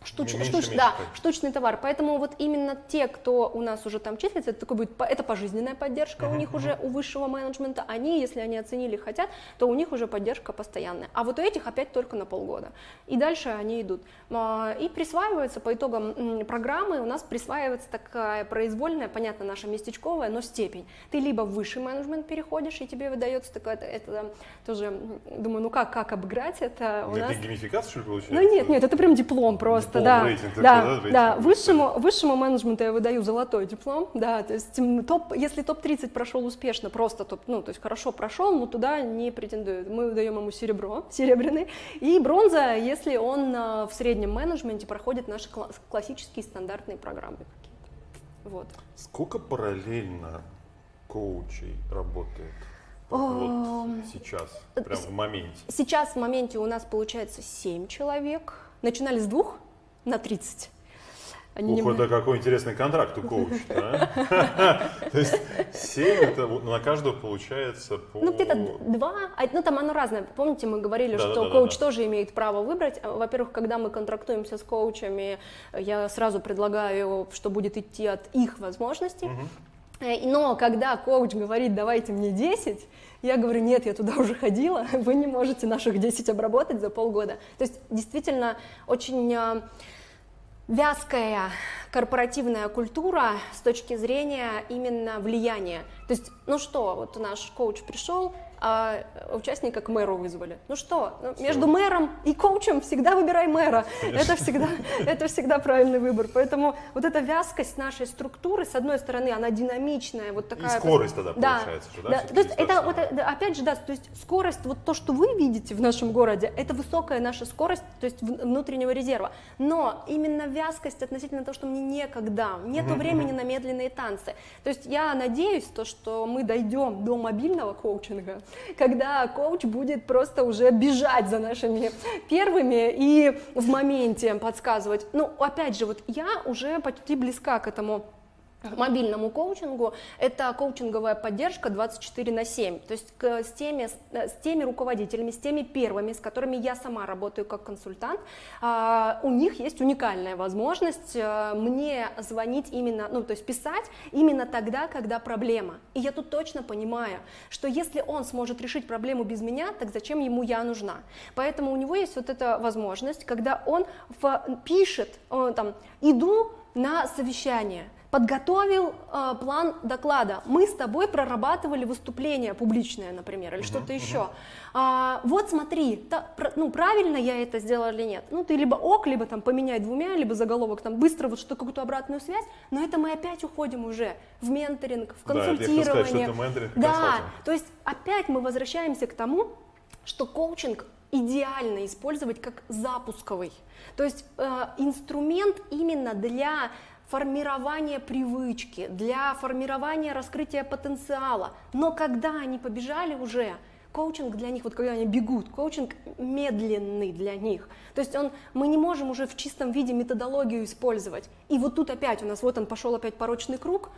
Штуч, меньше, штуч, меньше, да, штучный товар. Поэтому вот именно те, кто у нас уже там числится, это такой будет, это пожизненная поддержка uh-huh, у них uh-huh. уже у высшего менеджмента. Они, если они оценили, хотят, то у них уже поддержка постоянная. А вот у этих опять только на полгода. И дальше они идут. А, и присваиваются по итогам программы, у нас присваивается такая произвольная, понятно, наша местечковая, но степень. Ты либо в высший менеджмент переходишь, и тебе выдается такое, это, это тоже, думаю, ну как, как обыграть это у это нас? геймификация, что ли, получается? Ну нет, нет, это прям диплом просто просто, да, рейтинг, да, да, да, высшему, высшему менеджменту я выдаю золотой диплом, да, то есть топ, если топ-30 прошел успешно, просто топ, ну, то есть хорошо прошел, но туда не претендует, мы выдаем ему серебро, [LAUGHS] серебряный, и бронза, если он а, в среднем менеджменте проходит наши классические стандартные программы какие-то, вот. Сколько параллельно коучей работает? Вот сейчас, прям в моменте. Сейчас в моменте у нас получается 7 человек. Начинали с двух, на 30. Они Ух, не... какой интересный контракт у коуча, да? [LAUGHS] То есть 7 это на каждого получается по... Ну, где-то 2, а, ну там оно разное. Помните, мы говорили, что коуч тоже имеет право выбрать. Во-первых, когда мы контрактуемся с коучами, я сразу предлагаю, что будет идти от их возможностей. Но когда коуч говорит, давайте мне 10, я говорю, нет, я туда уже ходила, [LAUGHS] вы не можете наших 10 обработать за полгода. То есть действительно очень а, вязкая корпоративная культура с точки зрения именно влияния. То есть, ну что, вот наш коуч пришел, а участника к мэру вызвали. Ну что, ну, между мэром и коучем всегда выбирай мэра. Это всегда, это всегда правильный выбор. Поэтому вот эта вязкость нашей структуры, с одной стороны, она динамичная, вот такая. И скорость тогда Да, получается да? да. То есть это вот, э, опять же, да, то есть скорость, вот то, что вы видите в нашем городе, это высокая наша скорость, то есть внутреннего резерва. Но именно вязкость относительно того, что мне некогда, нету времени на медленные танцы. То есть я надеюсь, то, что мы дойдем до мобильного коучинга, когда коуч будет просто уже бежать за нашими первыми и в моменте подсказывать. Ну, опять же, вот я уже почти близка к этому мобильному коучингу это коучинговая поддержка 24 на 7, то есть с, теми, с с теми руководителями, с теми первыми, с которыми я сама работаю как консультант, а, у них есть уникальная возможность а, мне звонить именно, ну то есть писать именно тогда, когда проблема. И я тут точно понимаю, что если он сможет решить проблему без меня, так зачем ему я нужна? Поэтому у него есть вот эта возможность, когда он пишет, э, там, иду на совещание, подготовил э, план доклада. Мы с тобой прорабатывали выступление публичное, например, или что-то еще. А, вот смотри, та- пр- ну правильно я это сделала или нет. Ну ты либо ок, либо там поменяй двумя, либо заголовок там быстро вот что какую-то обратную связь. Но это мы опять уходим уже в менторинг, в Да, я хотел сказать, консультирование. что это менторинг да, консалтинг. то есть опять мы возвращаемся к тому, что коучинг идеально использовать как запусковый. То есть э, инструмент именно для формирования привычки, для формирования раскрытия потенциала. Но когда они побежали уже, коучинг для них, вот когда они бегут, коучинг медленный для них. То есть он, мы не можем уже в чистом виде методологию использовать. И вот тут опять у нас, вот он пошел опять порочный круг,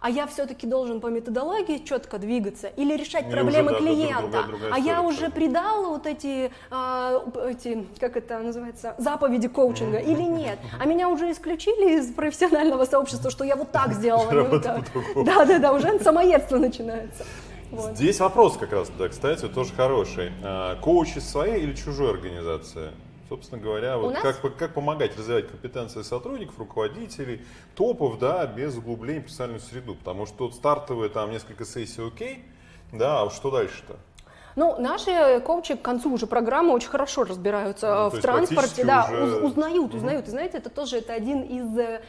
а я все-таки должен по методологии четко двигаться или решать Или проблемы уже, да, клиента. другая- другая а я уже придал вот эти, а, эти, как это называется, заповеди коучинга или нет? А меня уже исключили из профессионального сообщества, что я вот так [LAUGHS] сделала. не вот так. Да, да, да, уже самоедство начинается. Вот. Здесь вопрос как раз, да, кстати, тоже хороший. А, Коучи своей или чужой организации? Собственно говоря, вот нас- как, как помогать развивать компетенции сотрудников, руководителей, топов, да, без углубления в профессиональную среду. Потому что стартовые там несколько сессий окей, да, а что дальше-то? Ну, наши коучи к концу уже программы очень хорошо разбираются Ну, э, в транспорте, да, уже- уз- узнают, узнают. И знаете, это тоже это один из. э,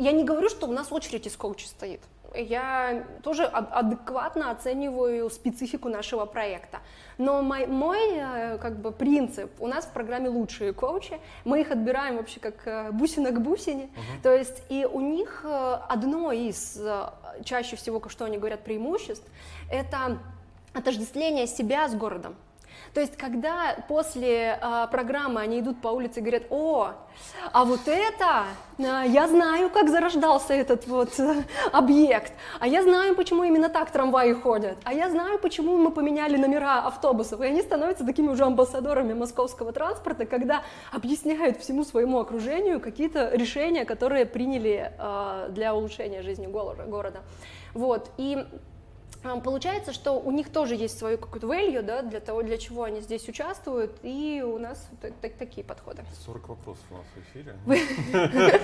Я не говорю, что у нас очередь из коучей стоит. Я тоже ад- адекватно оцениваю специфику нашего проекта. Но мой, мой э, как бы принцип, у нас в программе лучшие коучи, мы их отбираем вообще как э, бусина к бусине. То есть и у них э, одно из чаще всего, что они говорят, преимуществ, это отождествление себя с городом. То есть, когда после э, программы они идут по улице и говорят, о, а вот это, э, я знаю, как зарождался этот вот э, объект, а я знаю, почему именно так трамваи ходят, а я знаю, почему мы поменяли номера автобусов, и они становятся такими уже амбассадорами московского транспорта, когда объясняют всему своему окружению какие-то решения, которые приняли э, для улучшения жизни гор- города. Вот, и Получается, что у них тоже есть свое какое-то value, да, для того, для чего они здесь участвуют, и у нас вот так- такие подходы. 40 вопросов у нас в эфире. [LAUGHS]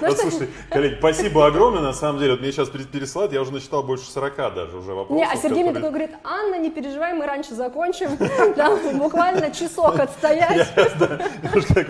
Вот, слушайте, коллеги, спасибо огромное, на самом деле. Вот мне сейчас пересылают, я уже насчитал больше 40 даже уже вопросов. Не, а Сергей мне такой говорит, Анна, не переживай, мы раньше закончим, [LAUGHS] Там буквально часок отстоять. [LAUGHS] Так.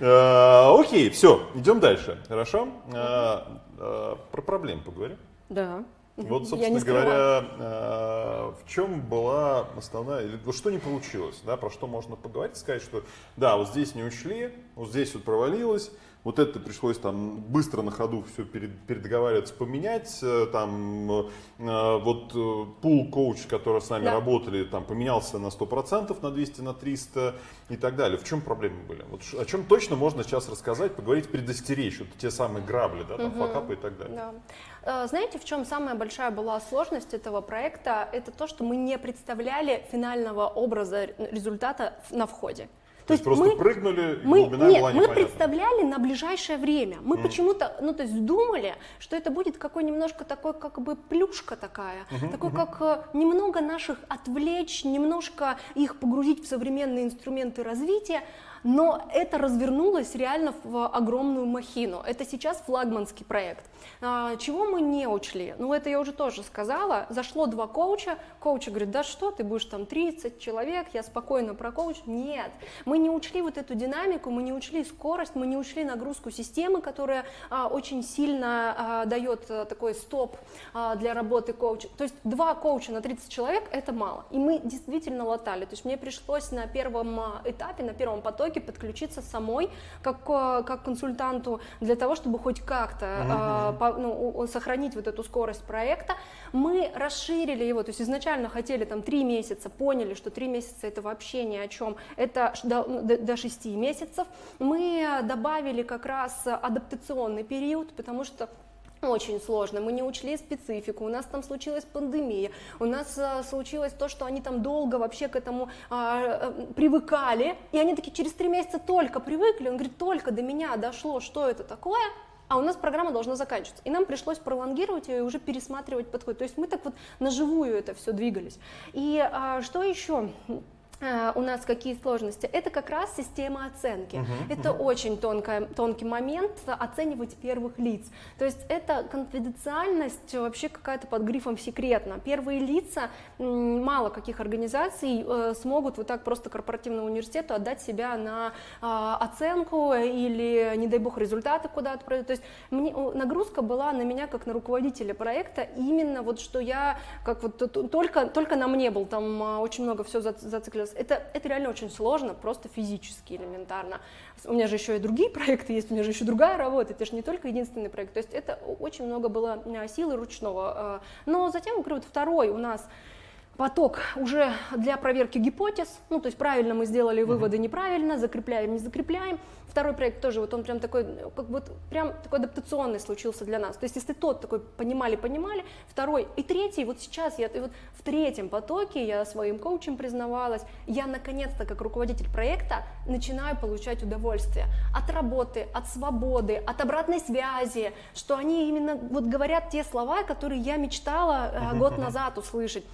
А, Окей, все, идем дальше. Хорошо? А, а, Про проблемы поговорим. Да. Вот, собственно говоря, а, в чем была основная, или что не получилось, да, про что можно поговорить, сказать, что да, вот здесь не учли, вот здесь вот провалилось, вот это пришлось там быстро на ходу все перед, передоговариваться поменять, э, там э, э, вот э, пул коуч, которые с нами Да. работали, там поменялся на 100%, на 200, на 300 и так далее. В чем проблемы были? Вот о чем точно можно сейчас рассказать, поговорить, предостеречь, вот те самые грабли, да, там, факапы и так далее. Да. Э, Знаете, в чем самая большая была сложность этого проекта? Это то, что мы не представляли финального образа результата на входе. То есть просто прыгнули, и мы, глубина нет, была мы непонятна. представляли на ближайшее время. Мы почему-то, ну то есть думали, что это будет какой немножко такой, как бы плюшка такая, такой как э, немного наших отвлечь, немножко их погрузить в современные инструменты развития. Но это развернулось реально в огромную махину. Это сейчас флагманский проект. А, чего мы не учли? Ну, это я уже тоже сказала. Зашло два коуча, коуч говорит, да что, ты будешь там 30 человек, я спокойно прокоуч. Нет, мы не учли вот эту динамику, мы не учли скорость, мы не учли нагрузку системы, которая а, очень сильно а, дает а, такой стоп для работы коуча. То есть два коуча на 30 человек это мало. И мы действительно латали. То есть мне пришлось на первом этапе, на первом потоке подключиться самой как, а, как консультанту для того, чтобы хоть как-то mm-hmm. по, ну, сохранить вот эту скорость проекта. Мы расширили его, то есть изначально хотели там три месяца, поняли, что три месяца это вообще ни о чем, это до, до 6 месяцев. Мы добавили как раз адаптационный период, потому что очень сложно, мы не учли специфику, у нас там случилась пандемия, у нас а, случилось то, что они там долго вообще к этому а, а, привыкали, и они такие через три месяца только привыкли, он говорит, только до меня дошло, что это такое, а у нас программа должна заканчиваться. И нам пришлось пролонгировать ее и уже пересматривать подход. То есть мы так вот на живую это все двигались. И а, что еще? Э, у нас какие сложности? Это как раз система оценки. Uh-huh, это uh-huh. очень тонкая, тонкий момент оценивать первых лиц. То есть это конфиденциальность вообще какая-то под грифом секретно. Первые лица мало каких организаций э, смогут вот так просто корпоративному университету отдать себя на э, оценку или, не дай бог, результаты куда-то. То есть мне, нагрузка была на меня как на руководителя проекта именно вот что я как вот только, только на мне был там а, очень много все зациклилось процесс. Это, это реально очень сложно, просто физически, элементарно. У меня же еще и другие [LAUGHS] проекты есть, у меня же еще другая работа, это же не только единственный проект. То есть это очень много было а, силы ручного. А. Но затем, вот второй у нас поток уже для проверки гипотез, ну, то есть правильно мы сделали выводы, неправильно, закрепляем, не закрепляем. Второй проект тоже, вот он прям такой, как вот прям такой адаптационный случился для нас. То есть если тот такой понимали-понимали, второй и третий, вот сейчас я, и вот в третьем потоке я своим коучем признавалась, я наконец-то как руководитель проекта начинаю получать удовольствие от работы, от свободы, от обратной связи, что они именно вот говорят те слова, которые я мечтала э, год [LAUGHS] назад услышать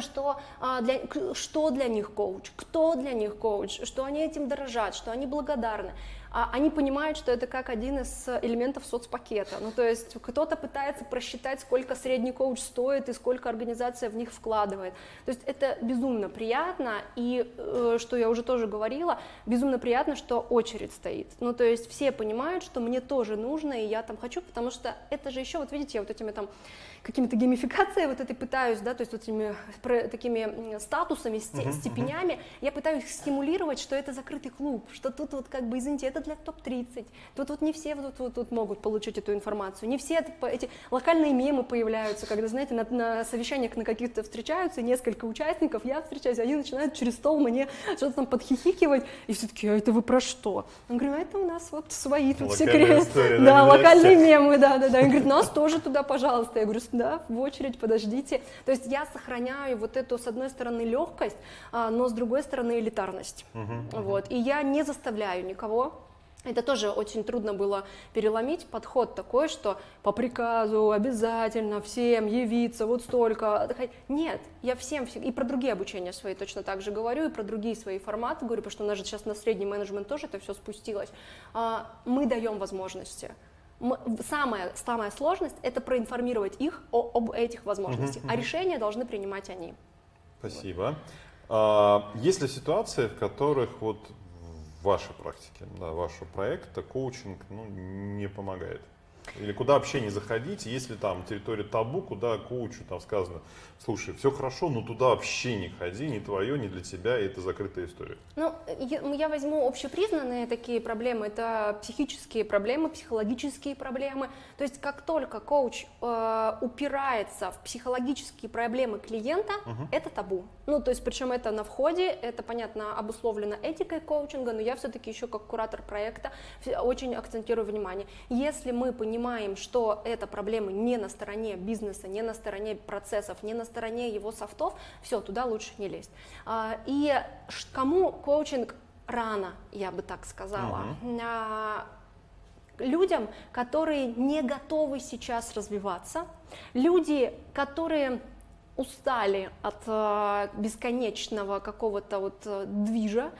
что, а, для, что для них коуч, кто для них коуч, что они этим дорожат, что они благодарны. А они понимают, что это как один из элементов соцпакета. Ну, то есть кто-то пытается просчитать, сколько средний коуч стоит и сколько организация в них вкладывает. То есть это безумно приятно, и, э, что я уже тоже говорила, безумно приятно, что очередь стоит. Ну, то есть все понимают, что мне тоже нужно, и я там хочу, потому что это же еще, вот видите, я вот этими там какими-то геймификацией вот этой пытаюсь, да, то есть вот этими такими статусами, степенями, я пытаюсь стимулировать, что это закрытый клуб, что тут вот как бы, извините, это для топ-30, тут вот не все вот, вот, вот могут получить эту информацию, не все эти локальные мемы появляются, когда, знаете, на, на совещаниях на каких-то встречаются несколько участников, я встречаюсь, они начинают через стол мне что-то там подхихикивать, и все таки а это вы про что? Он говорит, а это у нас вот свои тут секреты. Да, да, локальные мемы, да, да, да. Он говорит, нас тоже туда, пожалуйста. Я говорю, да, в очередь, подождите. То есть я сохраняю вот эту, с одной стороны, легкость, а, но с другой стороны, элитарность. Uh-huh. Вот. И я не заставляю никого это тоже очень трудно было переломить подход такой, что по приказу обязательно всем явиться вот столько. Нет, я всем, и про другие обучения свои точно так же говорю, и про другие свои форматы говорю, потому что у нас же сейчас на средний менеджмент тоже это все спустилось. А, мы даем возможности самая, самая сложность это проинформировать их о, об этих возможностях, uh-huh. а решения должны принимать они. Спасибо. Вот. А, есть ли ситуации, в которых вот вашей практике, да, вашего проекта коучинг ну, не помогает? Или куда вообще не заходить, если там территория табу, куда коучу там сказано, слушай, все хорошо, но туда вообще не ходи, не твое, не для тебя, и это закрытая история. Ну, я, я возьму общепризнанные такие проблемы, это психические проблемы, психологические проблемы. То есть как только коуч э, упирается в психологические проблемы клиента, угу. это табу. Ну, то есть причем это на входе, это, понятно, обусловлено этикой коучинга, но я все-таки еще как куратор проекта очень акцентирую внимание. Если мы понимаем, понимаем, что эта проблема не на стороне бизнеса, не на стороне процессов, не на стороне его софтов, все, туда лучше не лезть. А, и кому коучинг рано, я бы так сказала. Uh-huh. Людям, которые не готовы сейчас развиваться, люди, которые устали от бесконечного какого-то вот движа,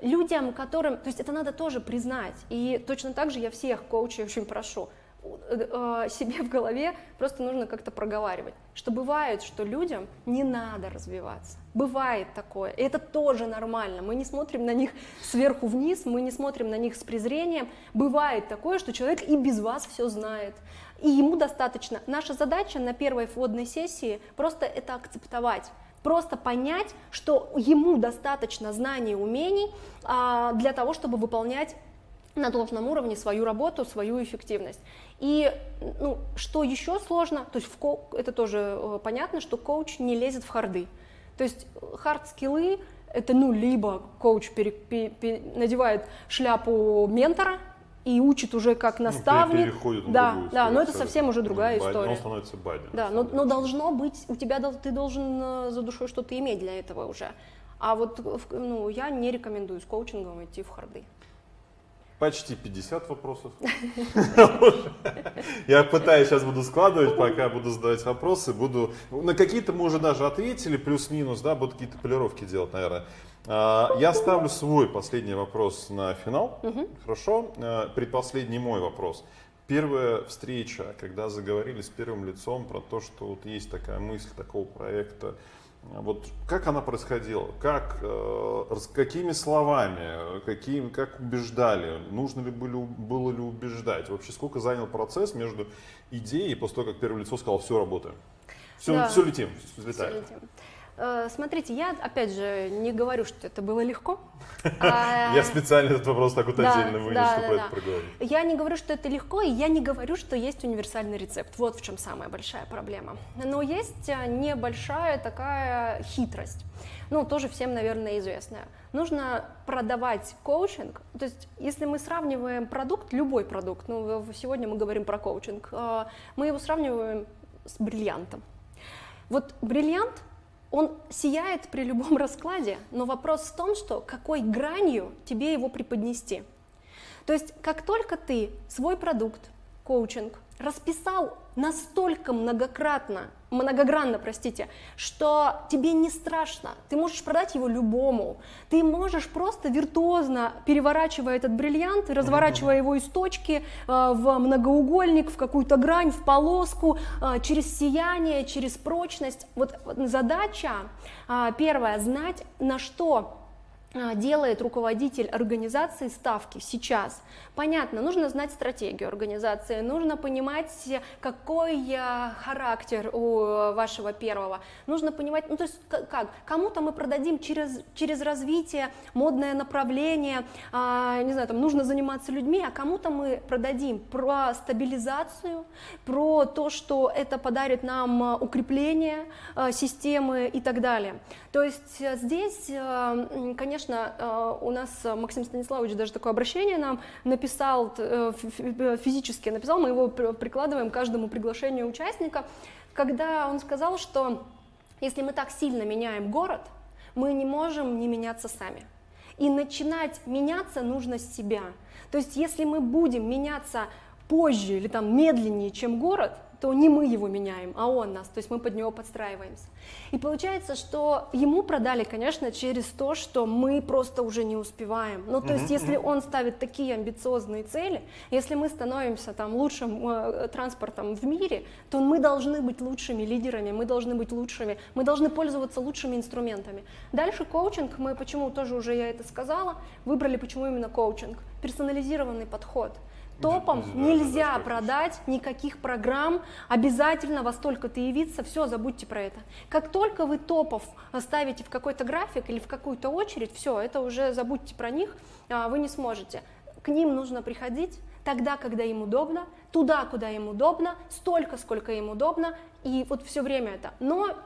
людям, которым, то есть это надо тоже признать. И точно так же я всех коучей очень прошу, себе в голове просто нужно как-то проговаривать, что бывает, что людям не надо развиваться. Бывает такое. И это тоже нормально. Мы не смотрим на них сверху вниз, мы не смотрим на них с презрением. Бывает такое, что человек и без вас все знает. И ему достаточно. Наша задача на первой вводной сессии просто это акцептовать просто понять, что ему достаточно знаний и умений а, для того, чтобы выполнять на должном уровне свою работу, свою эффективность. И ну, что еще сложно, то есть в ко- это тоже э, понятно, что коуч не лезет в харды. То есть хард-скиллы это ну либо коуч пере, пере, пере, надевает шляпу ментора, и учит уже как ну, наставник. Ну, переходит да, да, но это совсем уже другая бадди, история. Он становится бадди. Да, но, но должно быть, у тебя ты должен э, за душой что-то иметь для этого уже. А вот ну, я не рекомендую с коучингом идти в харды. Почти 50 вопросов. [LAUGHS] Я пытаюсь сейчас буду складывать, пока буду задавать вопросы. Буду... На какие-то мы уже даже ответили, плюс-минус, да, буду какие-то полировки делать, наверное. А, я ставлю свой последний вопрос на финал. Хорошо. А, предпоследний мой вопрос. Первая встреча, когда заговорили с первым лицом про то, что вот есть такая мысль такого проекта, вот как она происходила? Как, э, какими словами, какими, как убеждали? Нужно ли были, было ли убеждать? Вообще сколько занял процесс между идеей и после того, как первое лицо сказал, все, работаем? Все, да. все летим, взлетаем. Все летим. Э, смотрите, я опять же не говорю, что это было легко. [LAUGHS] Я специально этот вопрос так вот отдельно вынес, чтобы это проговорить. Я не говорю, что это легко, и я не говорю, что есть универсальный рецепт. Вот в чем самая большая проблема. Но есть э, небольшая такая хитрость. Ну, тоже всем, наверное, известная. Нужно продавать коучинг. То есть, если мы сравниваем продукт, любой продукт, ну, сегодня мы говорим про коучинг, э, мы его сравниваем с бриллиантом. Вот бриллиант он сияет при любом [LAUGHS] раскладе, но вопрос в том, что какой гранью тебе его преподнести. То есть как только ты свой продукт, коучинг, расписал настолько многократно, многогранно, простите, что тебе не страшно. Ты можешь продать его любому. Ты можешь просто виртуозно, переворачивая этот бриллиант, разворачивая его из точки э, в многоугольник, в какую-то грань, в полоску, э, через сияние, через прочность. Вот задача э, первая, знать, на что делает руководитель организации ставки сейчас. Понятно, нужно знать стратегию организации, нужно понимать, какой а, характер у вашего первого, нужно понимать, ну то есть как, кому-то мы продадим через, через развитие, модное направление, а, не знаю, там нужно заниматься людьми, а кому-то мы продадим про стабилизацию, про то, что это подарит нам укрепление системы и так далее. То есть здесь, конечно, э, у нас Максим Станиславович даже такое обращение нам написал, э, физически написал, мы его прикладываем к каждому приглашению участника, когда он сказал, что если мы так сильно меняем город, мы не можем не меняться сами. И начинать меняться нужно с себя. То есть если мы будем меняться позже или там медленнее, чем город, то не мы его меняем, а он нас, то есть мы под него подстраиваемся. И получается, что ему продали, конечно, через то, что мы просто уже не успеваем. Ну, то есть, если он ставит такие амбициозные цели, если мы становимся там лучшим э, транспортом в мире, то мы должны быть лучшими лидерами, мы должны быть лучшими, мы должны пользоваться лучшими инструментами. Дальше коучинг, мы почему тоже уже я это сказала, выбрали почему именно коучинг, персонализированный подход – Топом нельзя продать никаких программ, обязательно во столько-то явиться, все, забудьте про это. Как только вы топов ставите в какой-то график или в какую-то очередь, все, это уже забудьте про них, а, вы не сможете. К ним нужно приходить тогда, когда им удобно, туда, куда им удобно, столько, сколько им удобно, и вот все время это. Но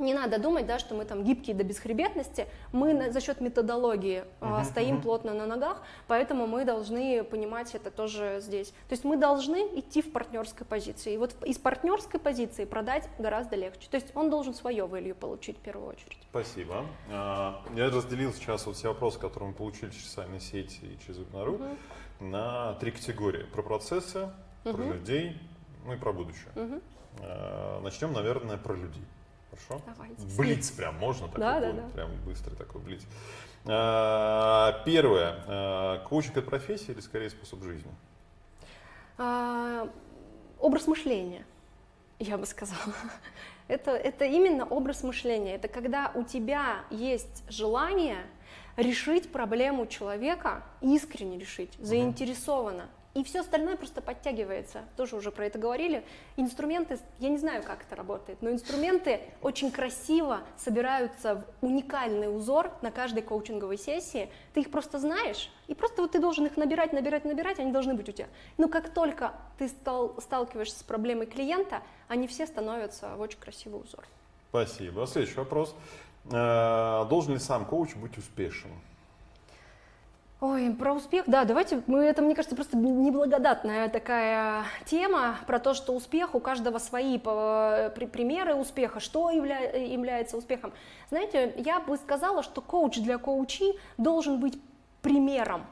не надо думать, да, что мы там гибкие до бесхребетности, мы за счет методологии uh-huh, стоим uh-huh. плотно на ногах, поэтому мы должны понимать это тоже здесь. То есть мы должны идти в партнерской позиции. И вот из партнерской позиции продать гораздо легче. То есть он должен свое value получить в первую очередь. Спасибо. А, я разделил сейчас вот все вопросы, которые мы получили через социальные сети и через вебинару, uh-huh. на три категории. Про процессы, uh-huh. про людей, ну и про будущее. Uh-huh. Начнем, наверное, про людей. Хорошо. Давайте. Блиц прям можно такой Да, да, да. Прям быстрый такой блиц. А, Первое. А, Коучинг это профессия или скорее способ жизни? А, образ мышления, я бы сказала. [LAUGHS] Это, это именно образ мышления. Это когда у тебя есть желание решить проблему человека, искренне решить, заинтересованно. И все остальное просто подтягивается. Тоже уже про это говорили. Инструменты, я не знаю, как это работает, но инструменты очень красиво собираются в уникальный узор на каждой коучинговой сессии. Ты их просто знаешь, и просто вот ты должен их набирать, набирать, набирать, они должны быть у тебя. Но как только ты стал, сталкиваешься с проблемой клиента, они все становятся в очень красивый узор. Спасибо. Следующий вопрос. А, Должен ли сам коуч быть успешен? Ой, про успех, да, давайте, мы, это, мне кажется, просто неблагодатная такая тема про то, что успех, у каждого свои примеры успеха, что явля- является успехом. Знаете, я бы сказала, что коуч для коучи должен быть примером.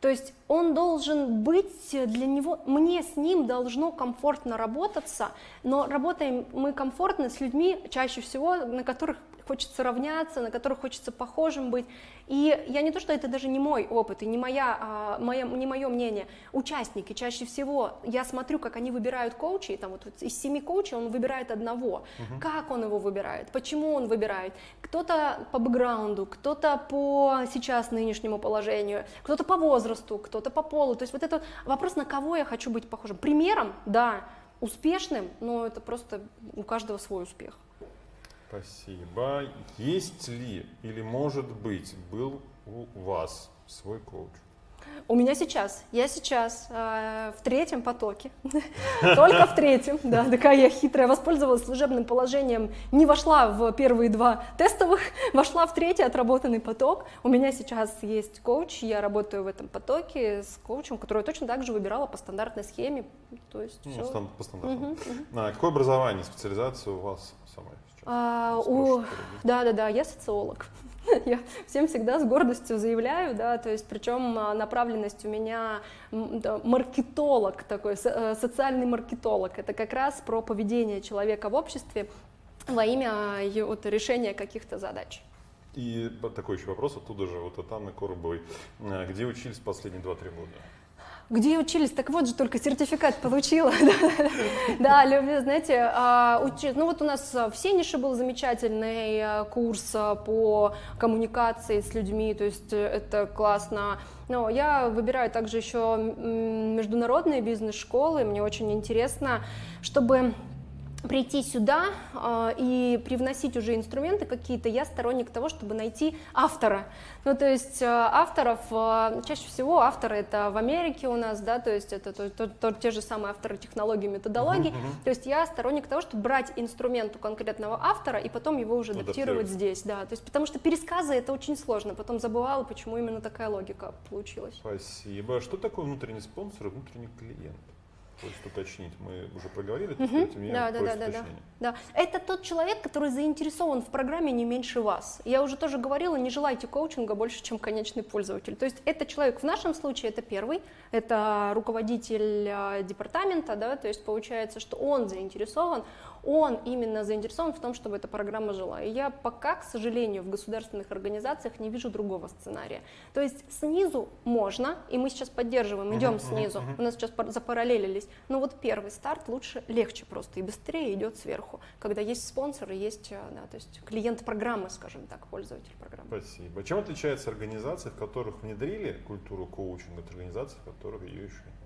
То есть он должен быть для него, мне с ним должно комфортно работаться, но работаем мы комфортно с людьми чаще всего, на которых хочется равняться, на которых хочется похожим быть. И я не то, что это даже не мой опыт и не, моя, а, моя, не мое мнение. Участники чаще всего, я смотрю, как они выбирают коучей, там вот из семи коучей он выбирает одного. Как он его выбирает, почему он выбирает. Кто-то по бэкграунду, кто-то по сейчас нынешнему положению, кто-то по возрасту, кто-то по полу. То есть вот это вопрос, на кого я хочу быть похожим. Примером, да, успешным, но это просто у каждого свой успех. Спасибо. Есть ли или может быть был у вас свой коуч? У меня сейчас, я сейчас э, в третьем потоке, [LAUGHS] только в третьем, да, такая я хитрая, воспользовалась служебным положением, не вошла в первые два тестовых, [LAUGHS] вошла в третий отработанный поток. У меня сейчас есть коуч, я работаю в этом потоке с коучем, который точно так же выбирала по стандартной схеме, то есть Ну, стан- по стандарту. А, какое образование, специализация у вас самой? А, у- да, да, да, я социолог. [LAUGHS] Я всем всегда с гордостью заявляю, да, то есть причем а, направленность у меня маркетолог такой, э, социальный маркетолог. Это как раз про поведение человека в обществе во имя его- вот, решения каких-то задач. И такой еще вопрос оттуда же, вот от Анны Коробовой. А, Где учились последние 2-3 года? Где учились? Так вот же только сертификат получила. [LAUGHS] Да, люблю, знаете, а, ну вот у нас а, в Сенише был замечательный а, курс по коммуникации с людьми, то есть э, это классно. Но я выбираю также еще международные бизнес-школы, мне очень интересно, чтобы прийти сюда э, и привносить уже инструменты какие-то, я сторонник того, чтобы найти автора. Ну, то есть э, авторов, э, чаще всего авторы это в Америке у нас, да, то есть это то- то- то- те же самые авторы технологий, методологий. То есть я сторонник того, чтобы брать инструмент у конкретного автора и потом его уже адаптировать Адаптировать. здесь, да. То есть потому что пересказы это очень сложно, потом забывала, почему именно такая логика получилась. Спасибо. Что такое внутренний спонсор и внутренний клиент? То есть уточнить, мы уже проговорили, так сказать, у меня Да, да, да, да, да, да. Это тот человек, который заинтересован в программе не меньше вас. Я уже тоже говорила, не желайте коучинга больше, чем конечный пользователь. То есть это человек, в нашем случае это первый, это руководитель э, департамента, да, то есть получается, что он заинтересован, он именно заинтересован в том, чтобы эта программа жила. И я пока, к сожалению, в государственных организациях не вижу другого сценария. То есть снизу можно, и мы сейчас поддерживаем, идем снизу, у нас сейчас пар- запараллелились, но вот первый старт лучше, легче просто и быстрее идет сверху, когда есть спонсор и есть, э, да, то есть клиент программы, скажем так, пользователь программы. Спасибо. Чем отличается организация, в которых внедрили культуру коучинга, от организаций, в которых ее еще нет?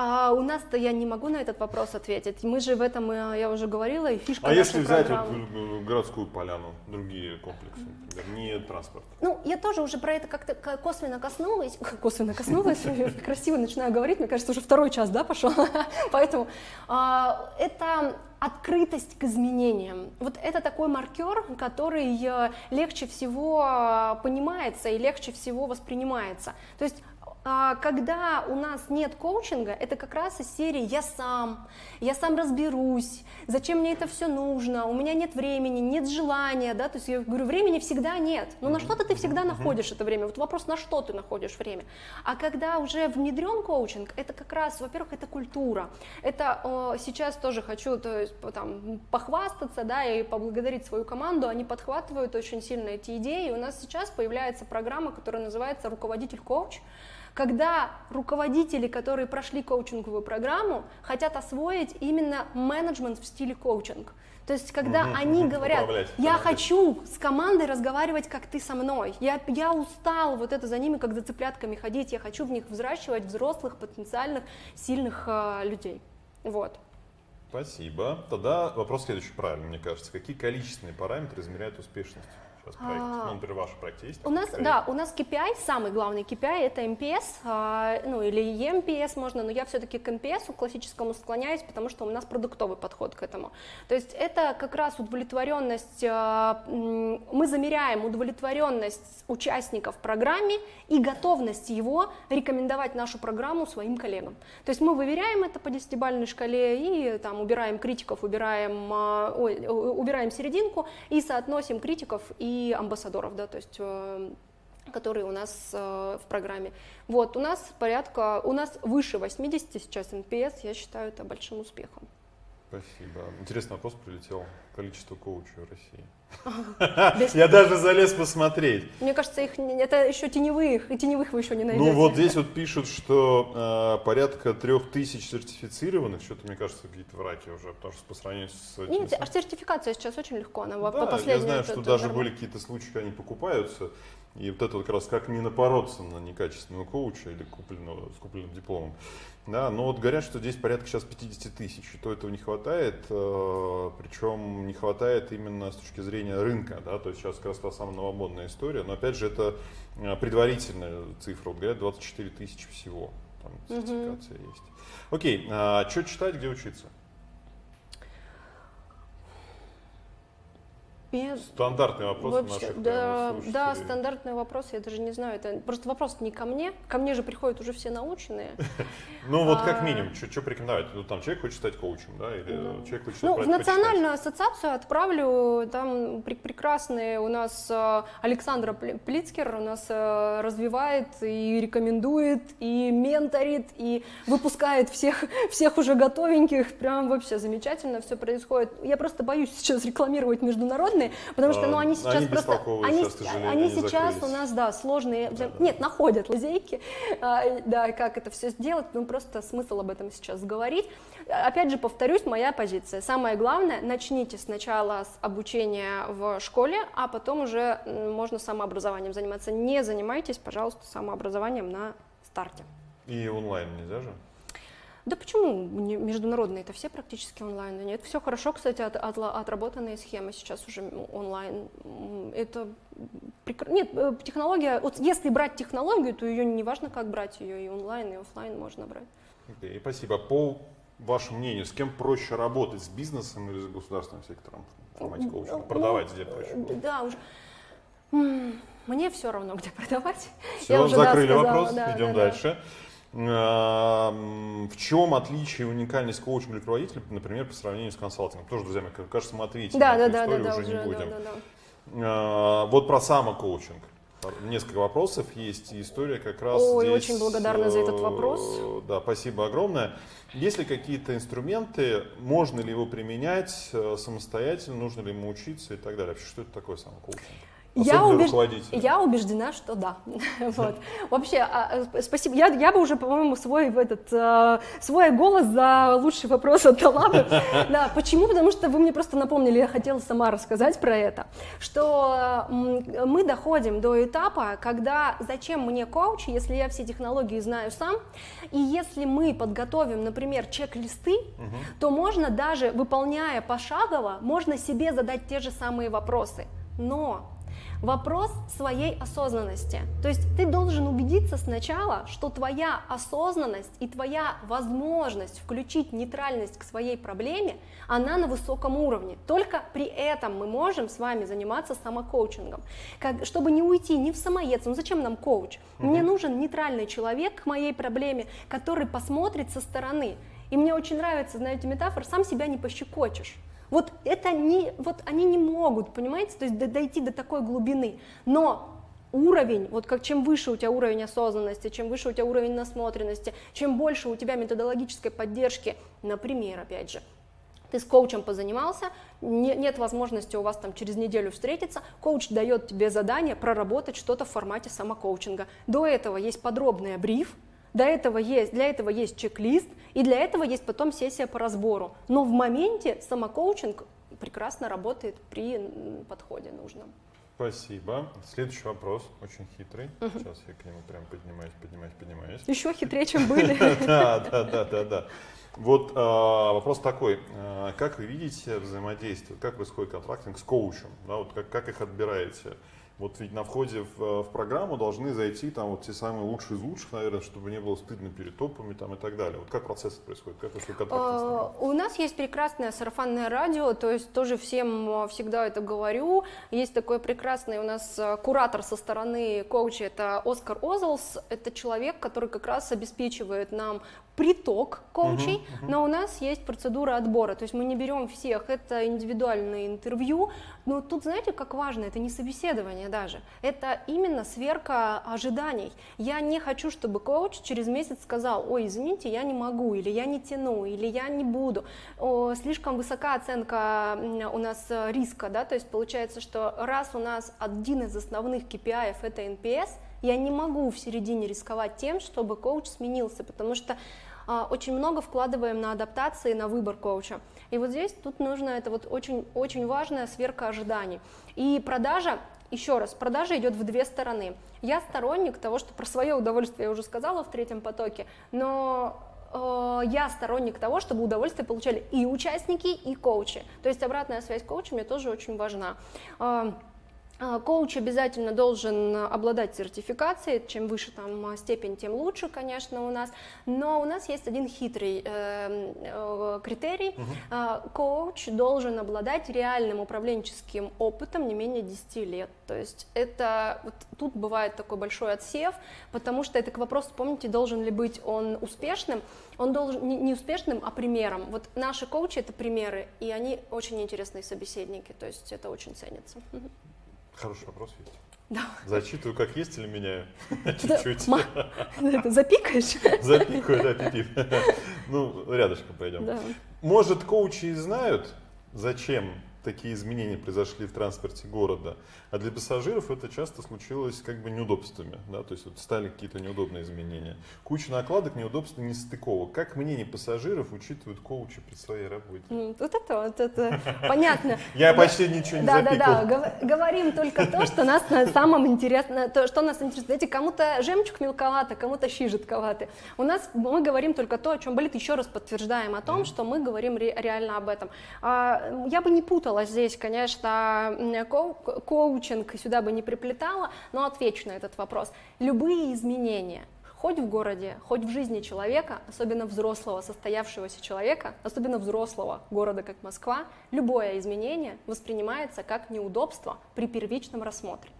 А у нас-то я не могу на этот вопрос ответить. Мы же в этом, э, я уже говорила, и фишка А если взять программы. вот, городскую поляну, другие комплексы, например, не транспорт? Ну, я тоже уже про это как-то ко- косвенно коснулась. [LAUGHS] Косвенно коснулась, я [LAUGHS] красиво начинаю говорить, мне кажется, уже второй час, да, пошел. [LAUGHS] Поэтому а, это открытость к изменениям. Вот это такой маркер, который э, легче всего э, понимается и легче всего воспринимается. То есть а, когда у нас нет коучинга, это как раз из серии «я сам», «я сам разберусь», «зачем мне это все нужно», «у меня нет времени», «нет желания», да, то есть я говорю, времени всегда нет, но на что-то ты всегда находишь это время, вот вопрос, на что ты находишь время. А когда уже внедрен коучинг, это как раз, во-первых, это культура, это сейчас тоже хочу то есть, там, похвастаться, да, и поблагодарить свою команду, они подхватывают очень сильно эти идеи, у нас сейчас появляется программа, которая называется «Руководитель-коуч», когда руководители, которые прошли коучинговую программу, хотят освоить именно менеджмент в стиле коучинг. То есть, когда угу, они угу, говорят, я хочу с командой разговаривать, как ты со мной, я, я устал вот это за ними, как за цыплятками ходить, я хочу в них взращивать взрослых, потенциальных, сильных э, людей. Вот. Спасибо. Тогда вопрос следующий правильный, мне кажется. Какие количественные параметры измеряют успешность? Сейчас проект? А, ну, например, ваш проект есть? У нас, да, у нас KPI, самый главный KPI это MPS, а, ну или EMPS можно, но я все-таки к MPS классическому склоняюсь, потому что у нас продуктовый подход к этому. То есть это как раз удовлетворенность, а, мы замеряем удовлетворенность участников в программе и готовность его рекомендовать нашу программу своим коллегам. То есть мы выверяем это по десятибалльной шкале и там убираем критиков, убираем, а, ой, убираем серединку и соотносим критиков и амбассадоров, да, то есть э, которые у нас э, в программе. Вот, у нас порядка, у нас выше 80 сейчас NPS, я считаю это большим успехом. Спасибо. Интересный вопрос прилетел. Количество коучей в России. Я даже залез посмотреть. Мне кажется, их это еще теневых, и теневых вы еще не найдете. Ну вот здесь вот пишут, что э, порядка трех тысяч сертифицированных, что-то мне кажется, какие-то враки уже, потому что по сравнению с этим... Нет, а сертификация сейчас очень легко, она да, по последнему... я знаю, что даже были какие-то случаи, когда они покупаются, и вот это вот как раз как не напороться на некачественного коуча или купленного, с купленным дипломом. Да, но вот говорят, что здесь порядка сейчас 50 тысяч, и то этого не хватает, э, причем не хватает именно с точки зрения рынка, да, то есть сейчас как раз та самая новомодная история, но опять же это э, предварительная цифра, вот говорят 24 тысячи всего, там сертификация угу. есть. Окей, а что читать, где учиться? Без... Стандартный вопрос Вообще, наших да, да, стандартный вопрос, я даже не знаю, это просто вопрос не ко мне, ко мне же приходят уже все наученные. [LAUGHS] Ну вот как а, минимум, что порекомендовать? Ну там человек хочет стать коучем, да, или человек хочет Ну в национальную ассоциацию отправлю, там прекрасные у нас э, Александра Плицкер у нас э, развивает и рекомендует, и менторит, и выпускает всех, [LAUGHS] всех уже готовеньких, прям вообще замечательно все происходит. Я просто боюсь сейчас рекламировать международные сложные, потому что, ну, они сейчас они просто, они, сейчас, они сейчас у нас, да, сложные, да, нет, находят лазейки, а, да, как это все сделать, ну, просто смысл об этом сейчас говорить. Опять же, повторюсь, моя позиция. Самое главное, начните сначала с обучения в школе, а потом уже можно самообразованием заниматься. Не занимайтесь, пожалуйста, самообразованием на старте. И онлайн нельзя же? Да почему? Международные это все практически онлайн. Нет, все хорошо, кстати, от, от, отработанные схемы сейчас уже онлайн. Это нет, э, технология, вот если брать технологию, то ее не важно, как брать ее, и онлайн, и офлайн можно брать. Okay, спасибо. По вашему мнению, с кем проще работать, с бизнесом или с государственным сектором формате коучинга? Продавать ну, где проще? Да, уже. Мне все равно, где продавать. Все, Я уже, закрыли да, вопрос, да, идем да, дальше. Да. В чем отличие и уникальность коучинга для руководителя, например, по сравнению с консалтингом? Тоже, друзья мои, кажется, смотрите да, на да, эту да, историю, да, уже да, не будем. Да, да, да. Вот про самокоучинг. Несколько вопросов есть, и история как раз Ой, здесь, очень благодарна за этот вопрос. Э, да, спасибо огромное. Есть ли какие-то инструменты, можно ли его применять э, самостоятельно, нужно ли ему учиться и так далее? Вообще, что это такое самокоучинг? Я, убеж... я убеждена, что да. [LAUGHS] вот. Вообще, а, э, спасибо. Я, я бы уже, по-моему, свой, этот, э, свой голос за лучший вопрос отдала бы. [LAUGHS] да, почему? Потому что вы мне просто напомнили, я хотела сама рассказать про это, что мы доходим до этапа, когда зачем мне коуч, если я все технологии знаю сам, и если мы подготовим, например, чек-листы, угу. то можно даже, выполняя пошагово, можно себе задать те же самые вопросы. Но Вопрос своей осознанности. То есть ты должен убедиться сначала, что твоя осознанность и твоя возможность включить нейтральность к своей проблеме, она на высоком уровне. Только при этом мы можем с вами заниматься самокоучингом. Как, чтобы не уйти ни в самоедство, ну зачем нам коуч? Мне нужен нейтральный человек к моей проблеме, который посмотрит со стороны. И мне очень нравится, знаете, метафора, сам себя не пощекочешь. Вот это не, вот они не могут, понимаете, то есть дойти до такой глубины. Но уровень, вот как чем выше у тебя уровень осознанности, чем выше у тебя уровень насмотренности, чем больше у тебя методологической поддержки, например, опять же, ты с коучем позанимался, не, нет возможности у вас там через неделю встретиться, коуч дает тебе задание проработать что-то в формате самокоучинга. До этого есть подробный бриф, до этого есть, для этого есть чек-лист, и для этого есть потом сессия по разбору. Но в моменте самокоучинг прекрасно работает при подходе нужном. Спасибо. Следующий вопрос, очень хитрый. Угу. Сейчас я к нему прям поднимаюсь, поднимаюсь, поднимаюсь. Еще хитрее, чем были. [LAUGHS] Да, да, да, да, да. Вот а, вопрос такой, а, как вы видите взаимодействие, как происходит контрактинг с коучем, да, вот как, как их отбираете? Вот ведь на входе в, э, в программу должны зайти там вот те самые лучшие из лучших, наверное, чтобы не было стыдно перед топами там и так далее. Вот как процесс происходит? Как вы контракт У нас есть прекрасное сарафанное радио, то есть тоже всем э, всегда это говорю. Есть такой прекрасный у нас э, куратор со стороны коуча, это Оскар Озелс. Это человек, который как раз обеспечивает нам приток коучей, uh-huh, uh-huh. но у нас есть процедура отбора, то есть мы не берем всех, это индивидуальное интервью, но тут знаете, как важно, это не собеседование даже, это именно сверка ожиданий. Я не хочу, чтобы коуч через месяц сказал, ой, извините, я не могу, или я не тяну, или я не буду, О, слишком высока оценка у нас риска, да, то есть получается, что раз у нас один из основных KPI это NPS, я не могу в середине рисковать тем, чтобы коуч сменился, потому что очень много вкладываем на адаптации, на выбор коуча. И вот здесь тут нужно, это вот очень, очень важная сверка ожиданий. И продажа, еще раз, продажа идет в две стороны. Я сторонник того, что про свое удовольствие я уже сказала в третьем потоке, но э, я сторонник того, чтобы удовольствие получали и участники, и коучи. То есть обратная связь коуча мне тоже очень важна. А, коуч обязательно должен обладать сертификацией, чем выше там степень, тем лучше, конечно, у нас. Но у нас есть один хитрый э, э, критерий. Угу. Коуч должен обладать реальным управленческим опытом не менее 10 лет. То есть это вот тут бывает такой большой отсев, потому что это к вопросу, помните, должен ли быть он успешным? Он должен не, не успешным, а примером. Вот наши коучи это примеры, и они очень интересные собеседники, то есть это очень ценится. Хороший вопрос есть. Да. Зачитываю, как есть, или меняю? [LAUGHS] Чуть-чуть. [LAUGHS] Запикаешь? [LAUGHS] Запикаю, да, пипи. Ну, рядышком пойдем. Может, коучи знают, зачем такие изменения произошли в транспорте города, а для пассажиров это часто случилось как бы неудобствами, да, то есть вот стали какие-то неудобные изменения. Куча накладок, неудобств, нестыковок. Как мнение пассажиров учитывают коучи при своей работе? Ну, вот это, вот это понятно. [LAUGHS] Я почти ничего не Да, да, да, говорим только то, что нас на самом интересно, то, что нас интересует. Знаете, кому-то жемчуг мелковато, кому-то щи жидковаты. У нас мы говорим только то, о чем болит, еще раз подтверждаем о том, что мы говорим реально об этом. А, я бы не путала здесь, конечно, коучинг сюда бы не приплетала, но отвечу на этот вопрос. Любые изменения, хоть в городе, хоть в жизни человека, особенно взрослого, состоявшегося человека, особенно взрослого города, как Москва, любое изменение воспринимается как неудобство при первичном рассмотре.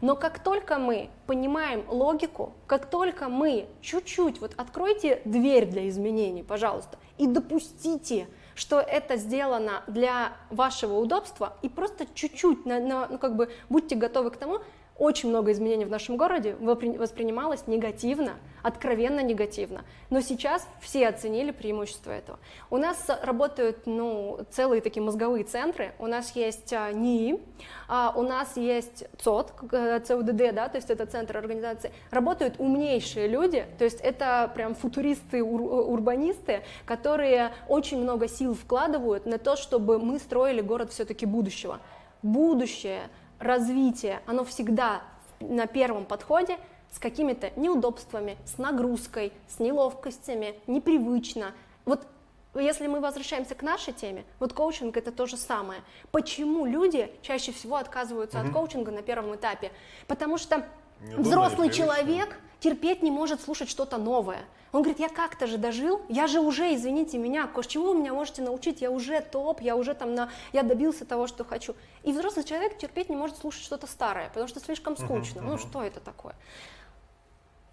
Но как только мы понимаем логику, как только мы чуть-чуть, вот откройте дверь для изменений, пожалуйста, и допустите что это сделано для вашего удобства, и просто чуть-чуть, ну как бы будьте готовы к тому, очень много изменений в нашем городе воспринималось негативно, откровенно негативно. Но сейчас все оценили преимущество этого. У нас работают ну, целые такие мозговые центры. У нас есть а, НИИ, а, у нас есть ЦОД, э, ЦУДД, да, то есть это центр организации. Работают умнейшие люди, то есть это прям футуристы, ур, урбанисты, которые очень много сил вкладывают на то, чтобы мы строили город все-таки будущего. Будущее – развитие, оно всегда на первом подходе с какими-то неудобствами, с нагрузкой, с неловкостями, непривычно. Вот Если мы возвращаемся к нашей теме, вот коучинг это то же самое. Почему люди чаще всего отказываются от коучинга на первом этапе? Потому что Взрослый человек терпеть не может слушать что-то новое. Он говорит, я как-то же дожил, я же уже, извините меня, ко- чего вы меня можете научить, я уже топ, я уже там, на, я добился того, что хочу. И взрослый человек терпеть не может слушать что-то старое, потому что слишком скучно. Ну что это такое?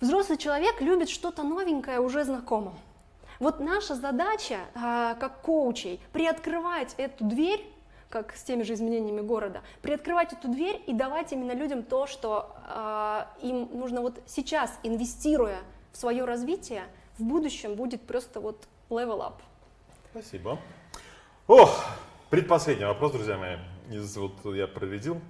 Взрослый человек любит что-то новенькое, уже знакомое. Вот наша задача, а, как коучей, приоткрывать эту дверь, как с теми же изменениями города, приоткрывать эту дверь и давать именно людям то, что а, им нужно вот сейчас, инвестируя в свое развитие, в будущем будет просто вот level up. Спасибо. Ох, предпоследний вопрос, друзья мои, из вот я проредил.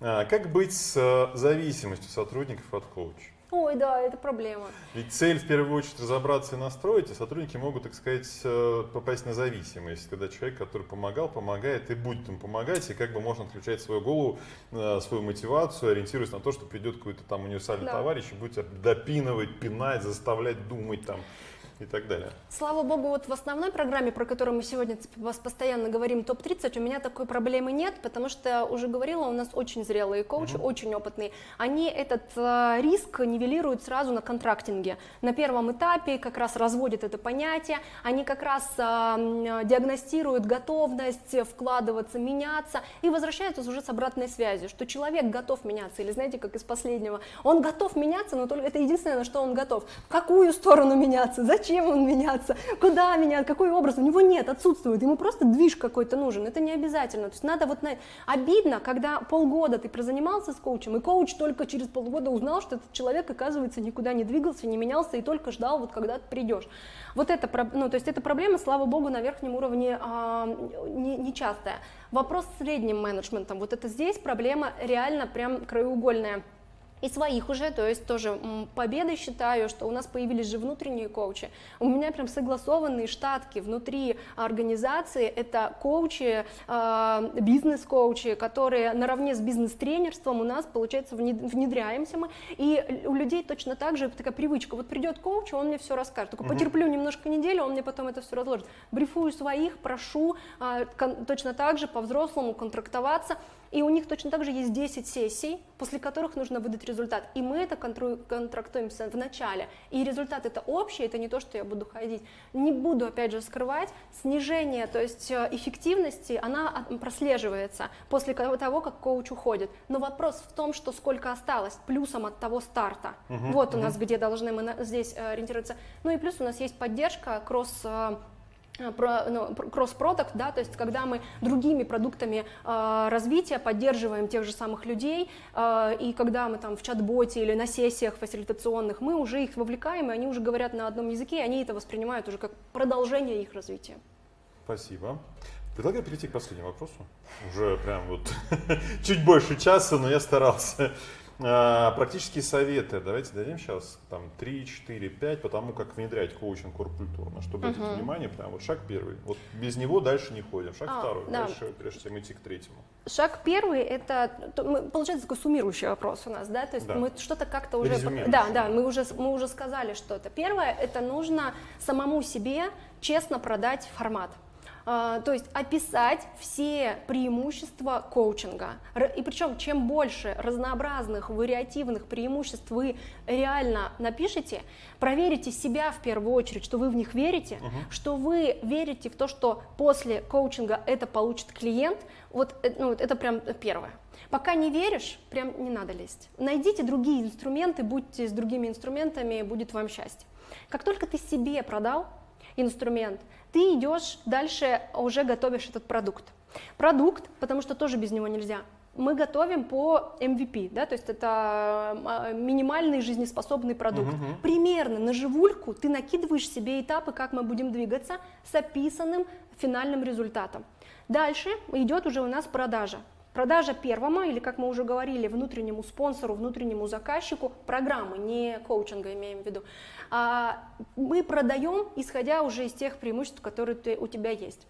А, Как быть с э, зависимостью сотрудников от коуча? Ой, да, это проблема. Ведь цель в первую очередь разобраться и настроить, а сотрудники могут, так сказать, э, попасть на зависимость, когда человек, который помогал, помогает и будет им помогать, и как бы можно отключать свою голову, э, свою мотивацию, ориентируясь на то, что придет какой-то там универсальный Да. товарищ и будет тебя допинывать, пинать, заставлять думать там и так далее. Слава богу, вот в основной программе, про которую мы сегодня вас постоянно говорим, топ-30, у меня такой проблемы нет, потому что, уже говорила, у нас очень зрелые коучи, очень опытные. Они этот э, риск нивелируют сразу на контрактинге. На первом этапе как раз разводят это понятие, они как раз э, м, диагностируют готовность вкладываться, меняться и возвращаются уже с обратной связью, что человек готов меняться, или знаете, как из последнего, он готов меняться, но только это единственное, на что он готов. В какую сторону меняться, зачем он меняться, куда меняться, какой образ, у него нет, отсутствует, ему просто движ какой-то нужен, это не обязательно, то есть надо вот, на... обидно, когда полгода ты прозанимался с коучем, и коуч только через полгода узнал, что этот человек, оказывается, никуда не двигался, не менялся и только ждал, вот когда ты придешь. Вот это, ну, то есть эта проблема, слава богу, на верхнем уровне а, не, нечастая. Вопрос с средним менеджментом, вот это здесь проблема реально прям краеугольная. И своих уже, то есть тоже победой считаю, что у нас появились же внутренние коучи. У меня прям согласованные штатки внутри организации. Это коучи, э, бизнес-коучи, которые наравне с бизнес-тренерством у нас, получается, внед- внедряемся мы. И у людей точно так же такая привычка. Вот придет коуч, он мне все расскажет. Только потерплю немножко неделю, он мне потом это все разложит. Брифую своих, прошу а, точно так же по-взрослому контрактоваться. И у них точно так же есть 10 сессий, после которых нужно выдать результат. И мы это контрактуемся в начале. И результат это общий, это не то, что я буду ходить. Не буду, опять же, скрывать. Снижение, то есть э, эффективности, она прослеживается после того, как коуч уходит. Но вопрос в том, что сколько осталось плюсом от того старта. вот у нас где должны мы здесь э, ориентироваться. Ну и плюс у нас есть поддержка кросс э, про- ну, пр- кросс-продукт, да, то есть когда мы другими продуктами э, развития поддерживаем тех же самых людей, э, и когда мы там в чат-боте или на сессиях фасилитационных, мы уже их вовлекаем, и они уже говорят на одном языке, и они это воспринимают уже как продолжение их развития. Спасибо. Предлагаю перейти к последнему вопросу. Уже прям вот [LAUGHS] чуть больше часа, но я старался. А, Практические советы. Давайте дадим сейчас там 3, 4, 5 по тому, как внедрять коучинг культуру. На что обратить внимание, прям вот шаг первый. Вот без него дальше не ходим. Шаг А, второй. да. Дальше, прежде чем идти к третьему. Шаг первый это получается такой суммирующий вопрос у нас, да, то есть Да. мы что-то как-то уже, да, да, мы уже мы уже сказали что-то. Первое это нужно самому себе честно продать формат. А, то есть описать все преимущества коучинга. И причем, чем больше разнообразных, вариативных преимуществ вы реально напишете, проверите себя в первую очередь, что вы в них верите, что вы верите в то, что после коучинга это получит клиент, вот, э, ну, вот это прям первое. Пока не веришь, прям не надо лезть. Найдите другие инструменты, будьте с другими инструментами, будет вам счастье. Как только ты себе продал инструмент, ты идешь дальше, уже готовишь этот продукт. Продукт, потому что тоже без него нельзя. Мы готовим по MVP, да, то есть это э, минимальный жизнеспособный продукт. Примерно на живульку ты накидываешь себе этапы, как мы будем двигаться с описанным финальным результатом. Дальше идет уже у нас продажа. Продажа первому, или как мы уже говорили, внутреннему спонсору, внутреннему заказчику программы, не коучинга имеем в виду, а, мы продаем, исходя уже из тех преимуществ, которые у тебя есть.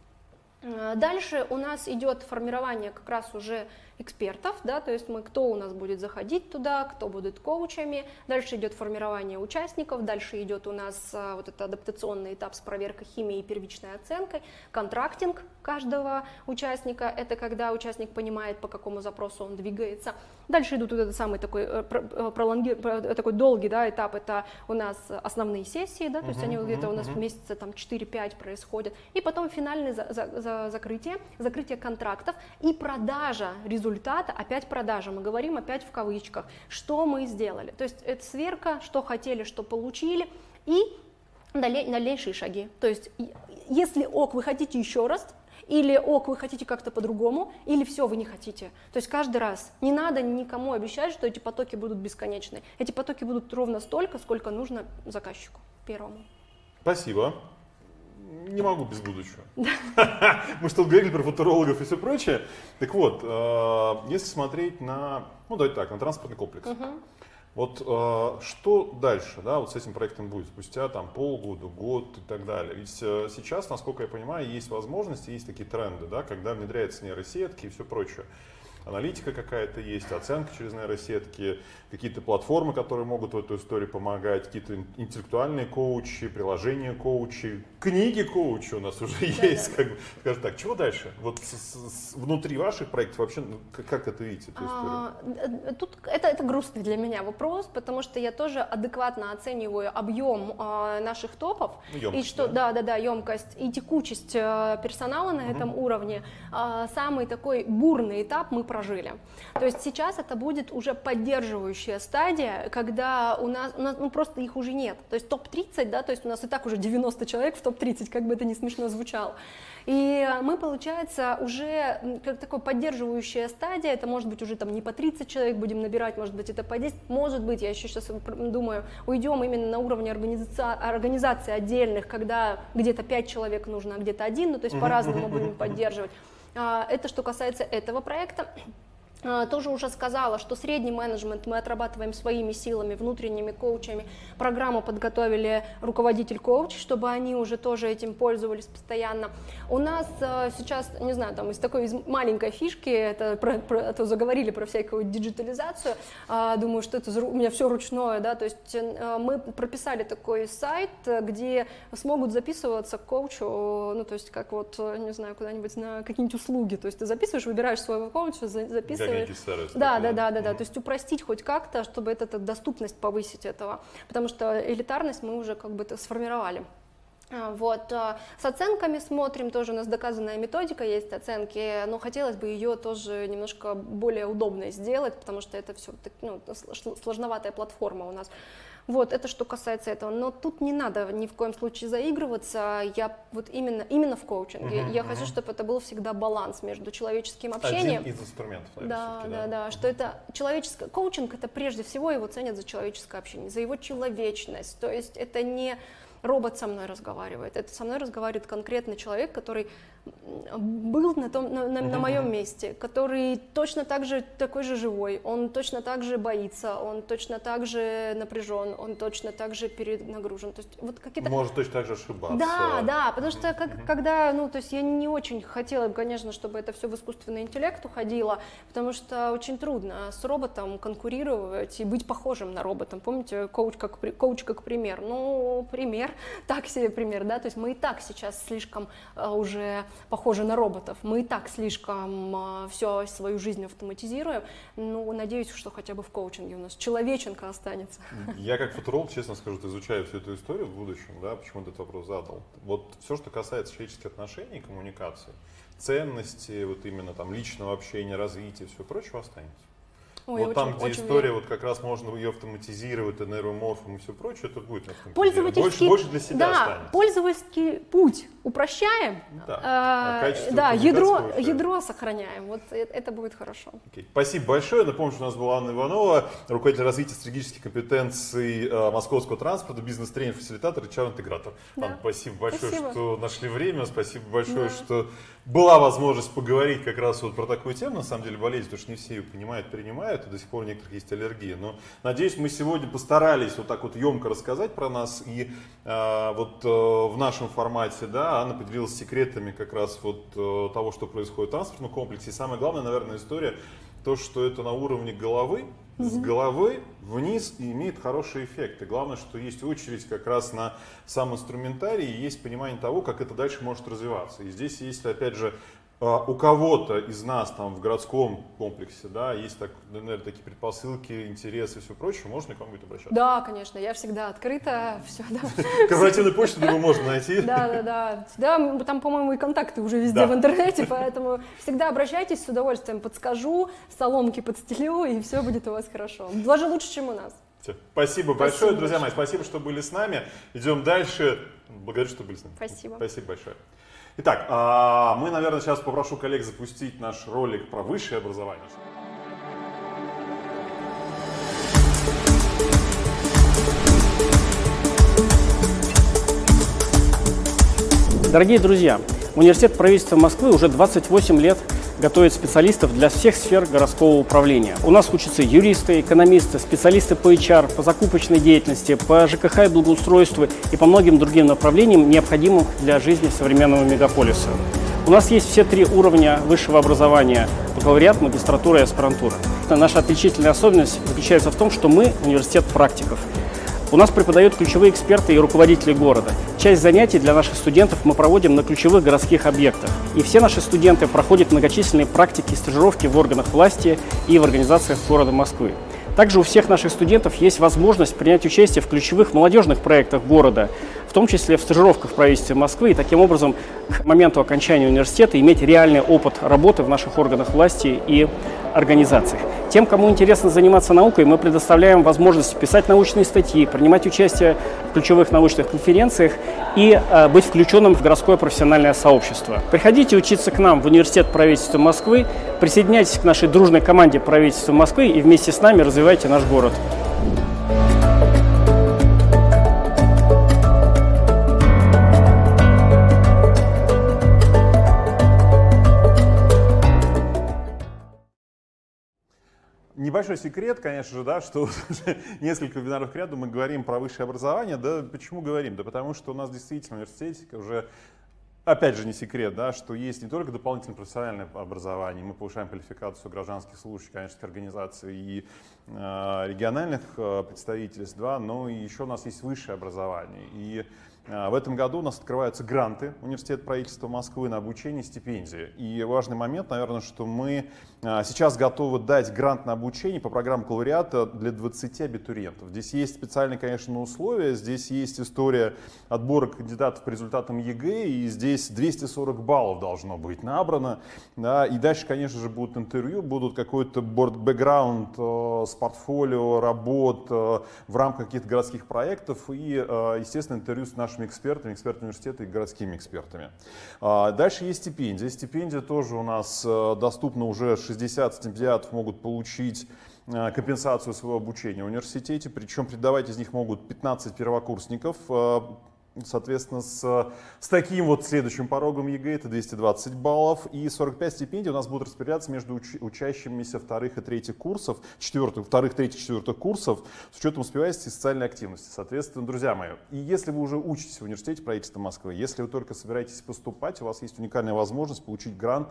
Э, Дальше у нас идет формирование как раз уже экспертов, да, то есть мы, кто у нас будет заходить туда, кто будет коучами, дальше идет формирование участников, дальше идет у нас а, вот этот адаптационный этап с проверкой химии и первичной оценкой, контрактинг каждого участника, это когда участник понимает, по какому запросу он двигается. Дальше идут вот этот самый такой, э, э, пролонги- про- такой долгий да, этап, это у нас основные сессии, да, то есть они где-то у нас в месяце там 4-5 происходят, и потом финальное за- за- за- закрытие, закрытие контрактов и продажа результата, опять продажа, мы говорим опять в кавычках, что мы сделали. То есть это сверка, что хотели, что получили, и дальнейшие шаги. То есть если ок, вы хотите еще раз, или ок, вы хотите как-то по-другому, или все, вы не хотите. То есть каждый раз не надо никому обещать, что эти потоки будут бесконечны. Эти потоки будут ровно столько, сколько нужно заказчику первому. Спасибо. Не могу без будущего. [LAUGHS] [LAUGHS] Мы что говорили про футурологов и все прочее. Так вот, э, если смотреть на, ну давайте так, на транспортный комплекс. Вот э, что дальше, да, вот с этим проектом будет спустя там полгода, год и так далее. Ведь э, сейчас, насколько я понимаю, есть возможности, есть такие тренды, да, когда внедряются нейросетки и все прочее. Аналитика какая-то есть, оценка через нейросетки, какие-то платформы, которые могут в эту историю помогать, какие-то ин- интеллектуальные коучи, приложения коучи, книги коучи у нас уже [LAUGHS] есть. Как бы, скажем так, чего дальше? Вот с- с- внутри ваших проектов вообще, ну, как, как это видите, эту? А, д- Тут это, это грустный для меня вопрос, потому что я тоже адекватно оцениваю объем а, наших топов Ну, и ёмкость, что, да? да, да, да, емкость и текучесть э, персонала на этом уровне. А, Самый такой бурный этап мы прожили. То есть сейчас это будет уже поддерживающая стадия, когда у нас, у нас ну, просто их уже нет. То есть топ-30, да, то есть у нас и так уже 90 человек в топ-30, как бы это не смешно звучало. И мы, получается, уже как такая поддерживающая стадия, это может быть уже там не по 30 человек будем набирать, может быть это по 10, может быть, я еще сейчас думаю, уйдем именно на уровне организации, организации отдельных, когда где-то 5 человек нужно, а где-то один, ну то есть по-разному будем поддерживать. А, Это что касается этого проекта. А, Тоже уже сказала, что средний менеджмент мы отрабатываем своими силами, внутренними коучами. Программу подготовили руководитель-коуч, чтобы они уже тоже этим пользовались постоянно. У нас э, сейчас, не знаю, там из такой из маленькой фишки, это про, про- а то заговорили про всякую диджитализацию, а, думаю, что это у меня все ручное, да, то есть э, мы прописали такой сайт, э, где смогут записываться к коучу, ну, то есть как вот, э, не знаю, куда-нибудь на какие-нибудь услуги, то есть ты записываешь, выбираешь своего коуча, за- записываешь. Да, да, да, да, да, то есть упростить хоть как-то, чтобы это доступность повысить этого, потому что элитарность мы уже как бы сформировали. А, Вот, а, с оценками смотрим, тоже у нас доказанная методика есть оценки, но хотелось бы ее тоже немножко более удобной сделать, потому что это все ну, сл- сложноватая платформа у нас. Вот, это что касается этого. Но тут не надо ни в коем случае заигрываться. Я вот именно, именно в коучинге. Мгм, Я мгм. хочу, чтобы это был всегда баланс между человеческим общением. Один из инструментов, наверное, Да, всё-таки, да, да, что это человеческое, коучинг это прежде всего его ценят за человеческое общение, за его человечность, то есть это не робот со мной разговаривает, это со мной разговаривает конкретный человек, который был на, том, на, на- на моем месте, который точно так же такой же живой, он точно так же боится, он точно так же напряжен, он точно так же перенагружен, то есть вот какие-то Может точно так же ошибаться. да, да, потому что как, когда, ну, то есть я не очень хотела, конечно, чтобы это все в искусственный интеллект уходило, потому что очень трудно с роботом конкурировать и быть похожим на робота. Помните, коуч как, коуч как пример? Ну, пример, так себе пример, да, то есть мы и так сейчас слишком э, уже похожи на роботов, мы и так слишком все свою жизнь автоматизируем, ну, надеюсь, что хотя бы в коучинге у нас человеченка останется. Я как футуролог, честно скажу, изучаю всю эту историю в будущем, да, почему этот вопрос задал. Вот все, что касается человеческих отношений, коммуникации, ценности, вот именно там личного общения, развития, все прочее останется. Ой, вот очень- там, где очень история, верю. вот как раз можно ее автоматизировать, нейроморфом и все прочее, это будет. Пользовательский, Больше, больше для себя да, останется. пользовательский путь упрощаем, Да, э, а качество да, ядро, ядро сохраняем, вот э- это будет хорошо. Окей. Спасибо большое. Напомню, что у нас была Анна Иванова, руководитель развития стратегических компетенций э, московского транспорта, бизнес-тренер, фасилитатор и чар-интегратор. Да. Анна, спасибо большое, Спасибо. что нашли время. Спасибо большое, Да. что была возможность поговорить как раз вот про такую тему. На самом деле болезнь, потому что не все ее понимают, принимают. и до сих пор у некоторых есть аллергия. Но надеюсь, мы сегодня постарались вот так вот емко рассказать про нас. И э, вот э, в нашем формате, да, Анна поделилась секретами как раз вот э, того, что происходит в транспортном комплексе. И самое главное, наверное, история, то, что это на уровне головы, с головы вниз и имеет хороший эффект. И главное, что есть очередь как раз на сам инструментарий и есть понимание того, как это дальше может развиваться. И здесь есть, опять же, у кого-то из нас там в городском комплексе, да, есть так, наверное, такие предпосылки, интересы и все прочее, можно к вам будет обращаться? Да, конечно, я всегда открыта, [LAUGHS] все, да. [LAUGHS] Корпоративную почту, думаю, можно найти. Да, да, да. Да, там, по-моему, и контакты уже везде Да. в интернете, поэтому всегда обращайтесь, с удовольствием подскажу, соломки подстелю, и все будет у вас хорошо. Даже лучше, чем у нас. Спасибо большое, друзья большое. мои, спасибо, что были с нами. Идем дальше. Благодарю, что были с нами. Спасибо. Спасибо большое. Итак, а, мы, наверное, сейчас попрошу коллег запустить наш ролик про высшее образование. Дорогие друзья, Университет правительства Москвы уже 28 лет готовит специалистов для всех сфер городского управления. У нас учатся юристы, экономисты, специалисты по HR, по закупочной деятельности, по ЖКХ и благоустройству и по многим другим направлениям, необходимым для жизни современного мегаполиса. У нас есть все три уровня высшего образования – бакалавриат, магистратура и аспирантура. Наша отличительная особенность заключается в том, что мы университет практиков. У нас преподают ключевые эксперты и руководители города. Часть занятий для наших студентов мы проводим на ключевых городских объектах. И все наши студенты проходят многочисленные практики и стажировки в органах власти и в организациях города Москвы. Также у всех наших студентов есть возможность принять участие в ключевых молодежных проектах города, том числе в стажировках в правительстве Москвы, и таким образом к моменту окончания университета иметь реальный опыт работы в наших органах власти и организациях. Тем, кому интересно заниматься наукой, мы предоставляем возможность писать научные статьи, принимать участие в ключевых научных конференциях и э, быть включенным в городское профессиональное сообщество. Приходите учиться к нам в Университет правительства Москвы, присоединяйтесь к нашей дружной команде правительства Москвы и вместе с нами развивайте наш город. Небольшой секрет, конечно же, да, что уже [LAUGHS] несколько вебинаров к ряду мы говорим про высшее образование. Да почему говорим? Да потому что у нас действительно в университете уже Опять же, не секрет, да, что есть не только дополнительное профессиональное образование, мы повышаем квалификацию гражданских служащих, конечно, организаций и э, региональных э, представительств, да, но и еще у нас есть высшее образование. И э, в этом году у нас открываются гранты Университет правительства Москвы на обучение стипендии. И важный момент, наверное, что мы сейчас готовы дать грант на обучение по программе бакалавриата для 20 абитуриентов. Здесь есть специальные, конечно, условия, здесь есть история отбора кандидатов по результатам ЕГЭ, и здесь 240 баллов должно быть набрано. Да, и дальше, конечно же, будут интервью, будут какой-то борт-бэкграунд э, с портфолио работ э, в рамках каких-то городских проектов и, э, естественно, интервью с нашими экспертами, экспертами университета и городскими экспертами. А, Дальше есть стипендия. Стипендия тоже у нас э, доступна уже 60 стипендиатов могут получить э, компенсацию своего обучения в университете, причем преподавать из них могут 15 первокурсников, э, Соответственно, с, с таким вот следующим порогом ЕГЭ это 220 баллов и 45 стипендий у нас будут распределяться между уч- учащимися вторых и третьих курсов, четвертых, вторых, третьих, четвертых курсов с учетом успеваемости и социальной активности. Соответственно, друзья мои, и если вы уже учитесь в университете правительства Москвы, если вы только собираетесь поступать, у вас есть уникальная возможность получить грант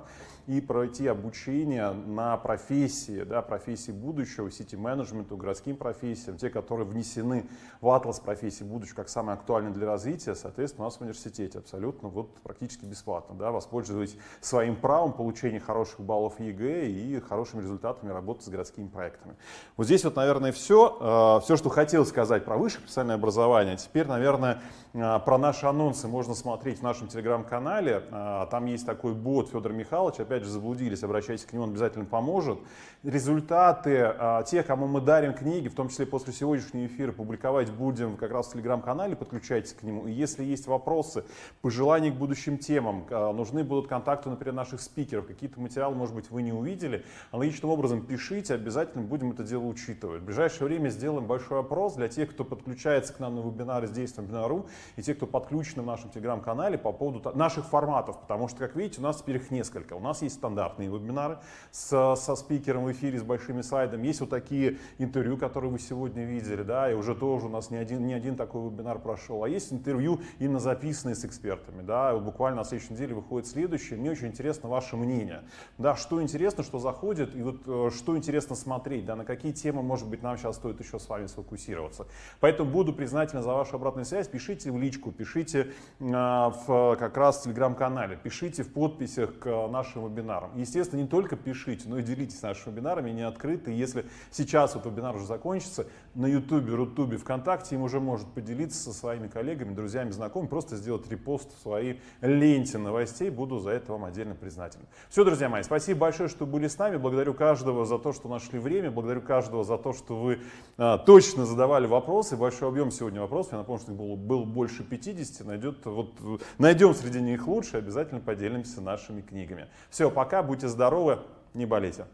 и пройти обучение на профессии, да, профессии будущего, сити-менеджменту, городским профессиям, те, которые внесены в атлас профессий будущего как самые актуальные для развития, соответственно, у нас в университете абсолютно вот практически бесплатно, да, воспользуйтесь своим правом получения хороших баллов ЕГЭ и хорошими результатами работы с городскими проектами. Вот здесь вот, наверное, все, все, что хотел сказать про высшее профессиональное образование. Теперь, наверное, э, про наши анонсы можно смотреть в нашем телеграм-канале. Э, Там есть такой бот Федор Михайлович, опять же, заблудились, обращайтесь к нему, он обязательно поможет. Результаты э, тех, кому мы дарим книги, в том числе после сегодняшнего эфира, публиковать будем как раз в телеграм-канале, подключайтесь к нему. И если есть вопросы, пожелания к будущим темам, а, нужны будут контакты, например, наших спикеров, какие-то материалы, может быть, вы не увидели, аналогичным образом пишите, обязательно будем это дело учитывать. В ближайшее время сделаем большой опрос для тех, кто подключается к нам на вебинары здесь, на вебинару, и тех, кто подключен в нашем телеграм-канале по поводу наших форматов, потому что, как видите, у нас теперь их несколько. У нас есть стандартные вебинары с, со спикером в эфире с большими слайдами, есть вот такие интервью, которые вы сегодня видели, да, и уже тоже у нас не один, не один такой вебинар прошел, а есть интервью именно записанные с экспертами, да, буквально на следующей неделе выходит следующее, мне очень интересно ваше мнение, да, что интересно, что заходит, и вот э, что интересно смотреть, да, на какие темы, может быть, нам сейчас стоит еще с вами сфокусироваться. Поэтому буду признателен за вашу обратную связь, пишите в личку, пишите э, в как раз в телеграм-канале, пишите в подписях к нашим вебинарам. Естественно, не только пишите, но и делитесь нашими вебинарами, они открыты. Если сейчас вот вебинар уже закончится, на YouTube, Рутубе, ВКонтакте им уже может поделиться со своими коллегами, друзьями, знакомыми, просто сделать репост в своей ленте новостей. Буду за это вам отдельно признателен. Все, друзья мои, спасибо большое, что были с нами. Благодарю каждого за то, что нашли время. Благодарю каждого за то, что вы а, точно задавали вопросы. Большой объем сегодня вопросов. Я напомню, что их было, было больше 50. Найдет, вот, найдем среди них лучше, обязательно поделимся нашими книгами. Все, пока, будьте здоровы, не болейте.